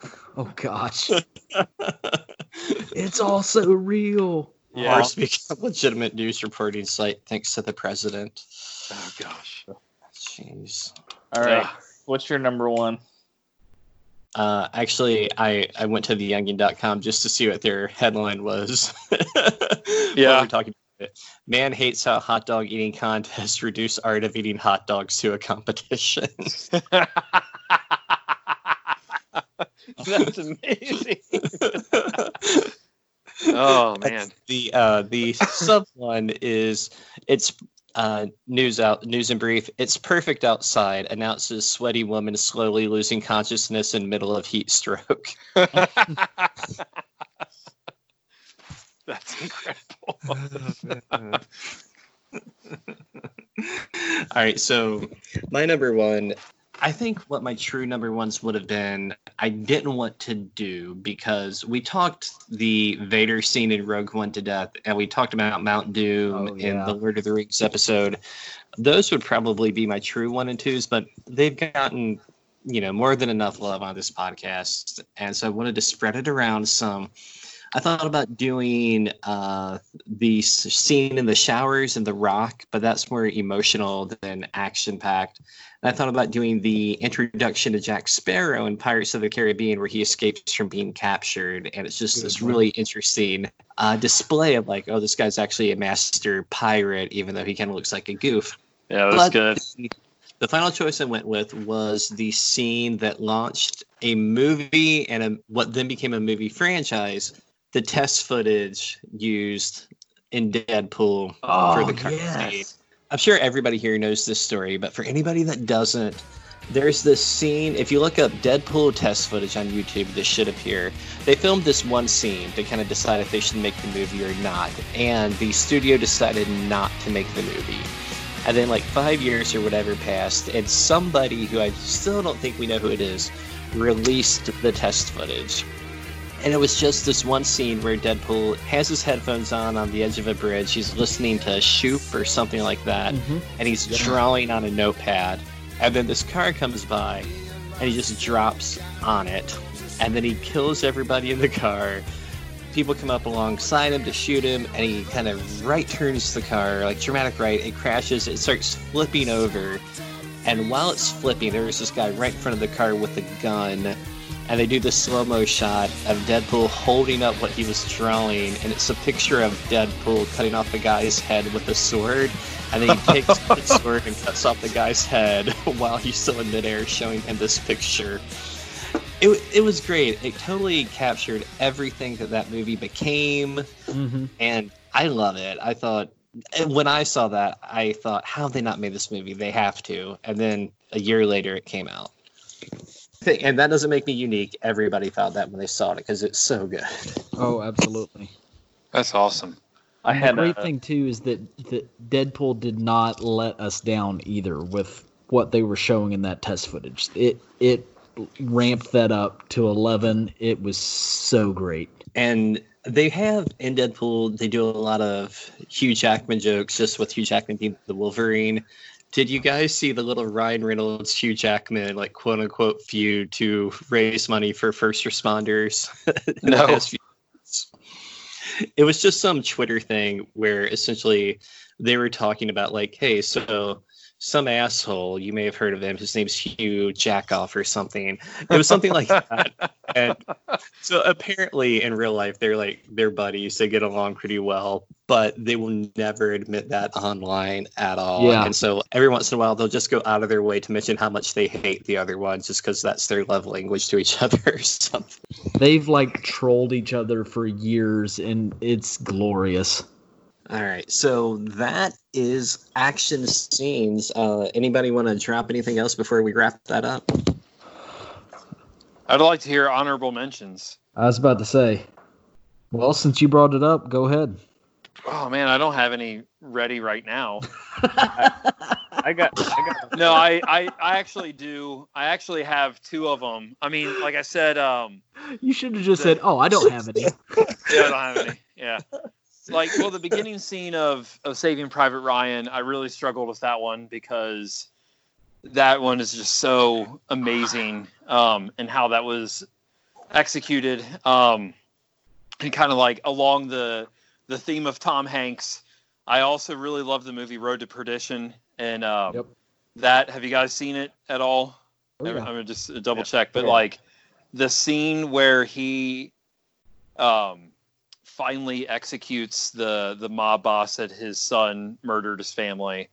Oh gosh. it's all so real.
Yeah.
Or speak a legitimate news reporting site thanks to the president.
Oh gosh.
Jeez.
all right.
Ugh.
What's your number one?
Uh, actually, I, I went to theonion.com just to see what their headline was.
Yeah.
we're talking about it. Man hates how hot dog eating contests reduce art of eating hot dogs to a competition.
That's amazing. oh man.
the uh, the sub one is it's uh, news out news and brief. It's perfect outside. Announces sweaty woman slowly losing consciousness in middle of heat stroke.
That's incredible.
All right, so my number one, I think what my true number ones would have been, I didn't want to do because we talked the Vader scene in Rogue One to death, and we talked about Mount Doom
Oh,
in the Lord of the Rings episode. Those would probably be my true one and twos, but they've gotten, you know, more than enough love on this podcast, and so I wanted to spread it around some. I thought about doing uh, the scene in the showers in The Rock, but that's more emotional than action packed. And I thought about doing the introduction to Jack Sparrow in Pirates of the Caribbean, where he escapes from being captured, and it's just this really interesting uh, display of like, oh, this guy's actually a master pirate, even though he kind of looks like a goof.
Yeah, that's
But
good.
The, the final choice I went with was the scene that launched a movie and a, what then became a movie franchise. The test footage used in Deadpool for the car scene. I'm sure everybody here knows this story, but for anybody that doesn't, there's this scene. If you look up Deadpool test footage on YouTube, this should appear. They filmed this one scene to kind of decide if they should make the movie or not, and the studio decided not to make the movie. And then, like five years or whatever passed, and somebody who I still don't think we know who it is released the test footage. And it was just this one scene where Deadpool has his headphones on on the edge of a bridge. He's listening to Shoop or something like that, mm-hmm. and he's drawing on a notepad. And then this car comes by, and he just drops on it, and then he kills everybody in the car. People come up alongside him to shoot him, and he kind of right turns the car, like dramatic right. It crashes. It starts flipping over, and while it's flipping, there's this guy right in front of the car with a gun and they do this slow mo shot of Deadpool holding up what he was drawing, and it's a picture of Deadpool cutting off the guy's head with a sword, and then he takes the sword and cuts off the guy's head while he's still in midair, showing him this picture. It, it was great. It totally captured everything that that movie became,
Mm-hmm.
and I love it. I thought when I saw that, I thought, how have they not made this movie? They have to. And then a year later, it came out. And that doesn't make me unique. Everybody thought that when they saw it because it's so good.
Oh, absolutely.
That's awesome.
I
the
had
great
a-
thing too is that that Deadpool did not let us down either with what they were showing in that test footage. It it ramped that up to eleven. It was so great.
And they have in Deadpool, they do a lot of Hugh Jackman jokes just with Hugh Jackman being the Wolverine. Did you guys see the little Ryan Reynolds Hugh Jackman like quote unquote feud to raise money for first responders?
No.
past few months? It was just some Twitter thing where essentially they were talking about like, hey, so some asshole, you may have heard of him, his name's Hugh Jackoff or something. It was something like that. And so apparently in real life they're like they're buddies, they get along pretty well, but they will never admit that online at all.
Yeah.
And so every once in a while they'll just go out of their way to mention how much they hate the other one just because that's their love language to each other or something.
They've like trolled each other for years, and it's glorious.
All right, so that is action scenes. Uh, anybody want to drop anything else before we wrap that up?
I'd like to hear honorable mentions.
I was about to say. Well, since you brought it up, go ahead.
Oh man, I don't have any ready right now.
I got, I got.
No, I, I, I actually do. I actually have two of them. I mean, like I said, um,
You should have just said, "Oh, I don't have any."
yeah, I don't have any. Yeah, like well, the beginning scene of of Saving Private Ryan, I really struggled with that one because that one is just so amazing, um, and how that was executed, um, and kind of like along the the theme of Tom Hanks. I also really love the movie Road to Perdition, and um,
Yep.
that have you guys seen it at all?
Oh,
I'm gonna just double
Yeah.
check, but
Yeah.
like the scene where he um finally executes the the mob boss that his son murdered his family,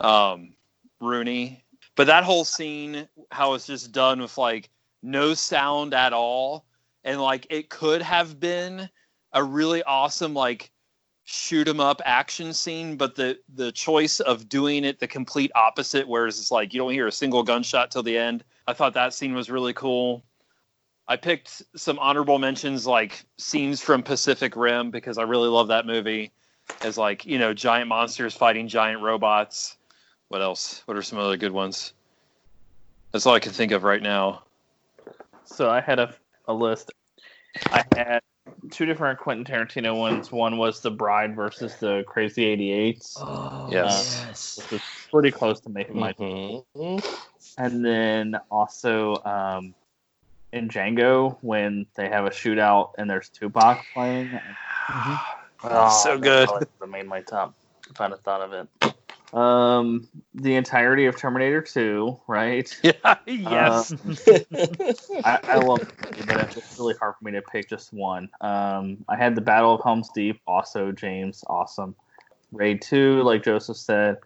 um, Rooney. But that whole scene, how it's just done with like no sound at all, and like it could have been a really awesome like shoot 'em up action scene, but the the choice of doing it the complete opposite, whereas it's like you don't hear a single gunshot till the end. I thought that scene was really cool. I picked some honorable mentions like scenes from Pacific Rim because I really love that movie. As like you know, giant monsters fighting giant robots. What else? What are some other good ones? That's all I can think of right now.
So I had a, a list. I had two different Quentin Tarantino ones. One was The Bride versus the Crazy Eighty Eights.
Oh,
Yes.
yes.
Which was pretty close to making my
Mhm.
And then also um, in Django when they have a shootout and there's Tupac playing. Oh,
So good.
probably would've made my top if I'd have thought of it. Um, the entirety of Terminator 2, right?
Yeah. yes.
I, I love it, but it's really hard for me to pick just one. Um, I had the Battle of Helm's Deep, also James, awesome. Raid 2, like Joseph said.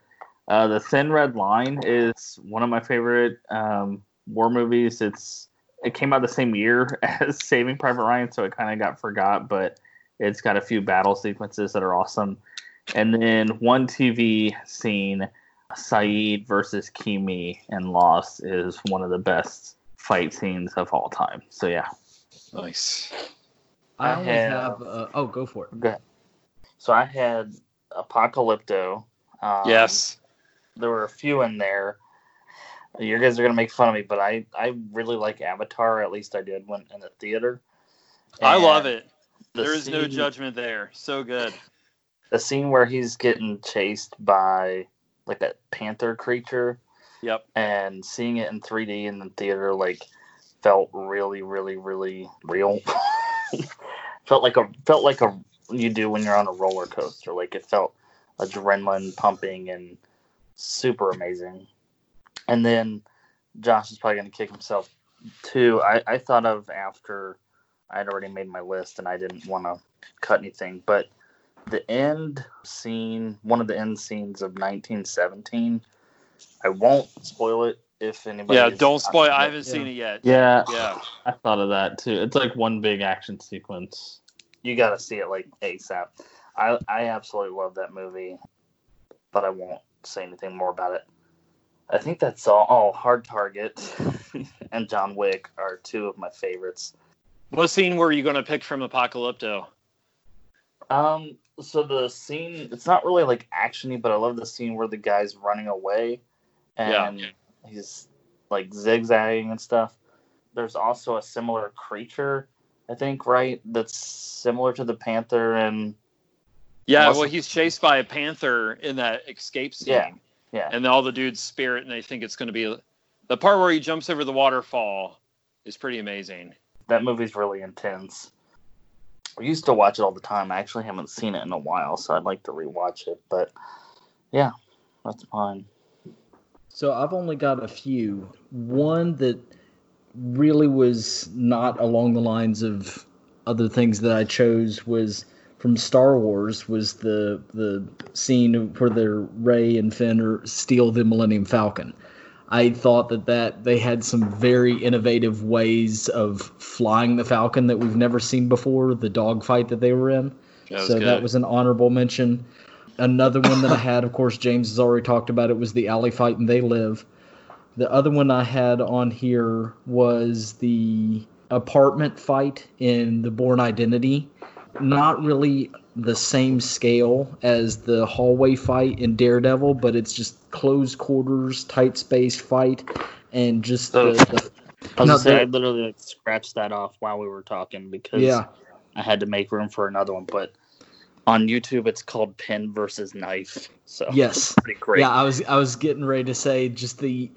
Uh, the Thin Red Line is one of my favorite um, war movies. It's it came out the same year as Saving Private Ryan, so it kind of got forgot, but it's got a few battle sequences that are awesome. And then one TV scene, Sayid versus Keamy and Lost is one of the best fight scenes of all time. So yeah,
nice.
I
I
only
have-
have. Uh, oh, go for it.
Go ahead. So I had Apocalypto. Um,
yes.
there were a few in there. You guys are gonna make fun of me, but I I really like Avatar. At least I did when in the theater.
I love it.
the
There is no judgment there. So good.
The scene where he's getting chased by like that panther creature.
Yep.
and seeing it in 3D in the theater like felt really, really, really real. felt like a felt like a you do when you're on a roller coaster. Like it felt adrenaline pumping and super amazing. And then Josh is probably gonna kick himself too. I, I thought of after I'd already made my list and I didn't want to cut anything, but the end scene, one of the end scenes of 1917 I won't spoil it if anybody.
Yeah, don't spoil. I haven't
Yeah.
seen it yet.
Yeah,
Yeah.
I thought of that too. It's like one big action sequence. You got to see it like ASAP. I I absolutely love that movie, but I won't say anything more about it. I think that's all. Oh, Hard Target and John Wick are two of my favorites.
What scene were you going to pick from Apocalypto?
Um, so the scene it's not really like actiony, but I love the scene where the guy's running away and he's like zigzagging and stuff. There's also a similar creature, I think, right? That's similar to the panther and
Yeah, well, he's chased by a panther in that escape scene.
Yeah, yeah.
And all the dudes spirit, and they think it's going to be the part where he jumps over the waterfall is pretty amazing.
that movie's really intense. I used to watch it all the time. I actually haven't seen it in a while, so I'd like to rewatch it. But yeah, that's mine.
So I've only got a few. One that really was not along the lines of other things that I chose was from Star Wars was the the scene where the Rey and Finn are steal the Millennium Falcon. I thought that that they had some very innovative ways of flying the Falcon that we've never seen before. The dogfight that they were in.
That
so
good.
that was an honorable mention. Another one that I had, of course, James has already talked about it, was the alley fight and They Live. The other one I had on here was the apartment fight in the Bourne Identity. Not really the same scale as the hallway fight in Daredevil, but it's just close quarters, tight space fight, and just oh. the, the
I was
No,
gonna say, I literally like scratched that off while we were talking because
Yeah.
I had to make room for another one. But on YouTube, it's called Pin versus Knife. So
Yes.
pretty great.
Yeah, I was I was getting ready to say just the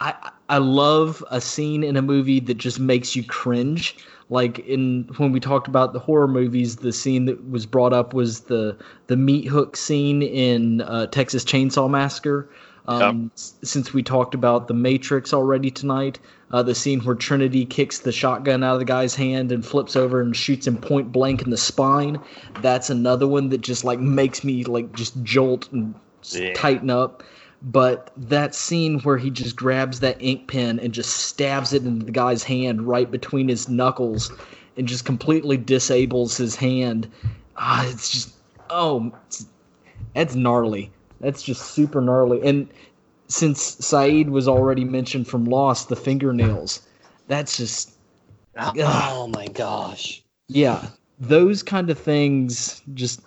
I I love a scene in a movie that just makes you cringe. Like in when we talked about the horror movies, the scene that was brought up was the the meat hook scene in uh, Texas Chainsaw Massacre. Um, s- Since we talked about the Matrix already tonight, uh, the scene where Trinity kicks the shotgun out of the guy's hand and flips over and shoots him point blank in the spine. That's another one that just like makes me like just jolt and
Yeah.
tighten up. But that scene where he just grabs that ink pen and just stabs it into the guy's hand right between his knuckles and just completely disables his hand. Ah, it's just oh, it's, that's gnarly. That's just super gnarly. And since Sayid was already mentioned from Lost, the fingernails, that's just
Oh my gosh.
yeah, those kind of things just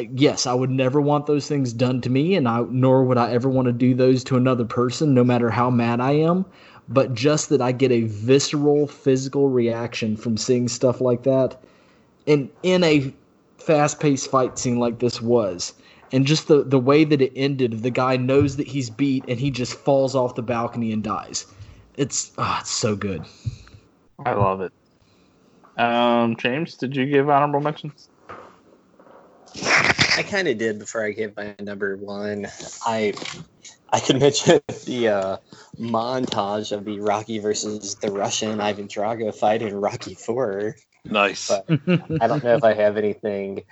yes, I would never want those things done to me and I nor would I ever want to do those to another person no matter how mad I am, but just that I get a visceral physical reaction from seeing stuff like that and in a fast-paced fight scene like this was and just the the way that it ended the guy knows that he's beat and he just falls off the balcony and dies it's ah, it's so good
I love it. Um, James, did you give honorable mentions?
I kind of did before I gave my number one. I I could mention the uh, montage of the Rocky versus the Russian Ivan Drago fight in Rocky Four.
Nice.
But I don't know if I have anything.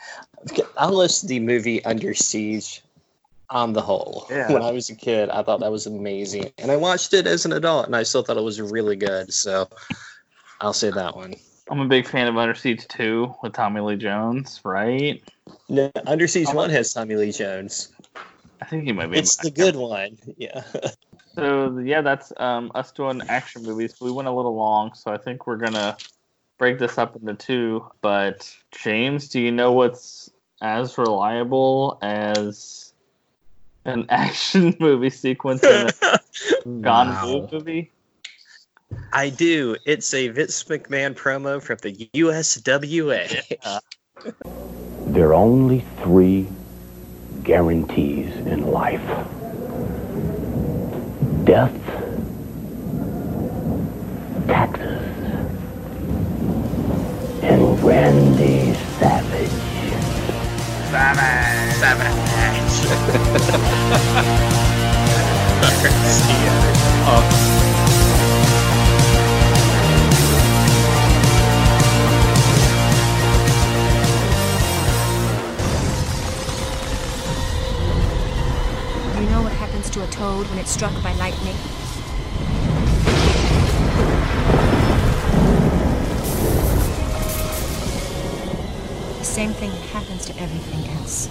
I'll list the movie Under Siege on the whole.
Yeah.
When I was a kid, I thought that was amazing, and I watched it as an adult, and I still thought it was really good. So I'll say that one.
I'm a big fan of Under Siege 2 with Tommy Lee Jones, right?
No, Under Siege One has Tommy Lee Jones.
I think he might be.
It's the good one. Yeah.
So yeah, that's um, us doing action movies. We went a little long, so I think we're gonna break this up into two. But James, do you know what's as reliable as an action movie sequence in a John Woo movie?
I do. It's a Vince McMahon promo from the USWA.
There are only three guarantees in life death, taxes, and Randy Savage.
Savage. Savage.
You know what happens to a toad when it's struck by lightning? The same thing that happens to everything else.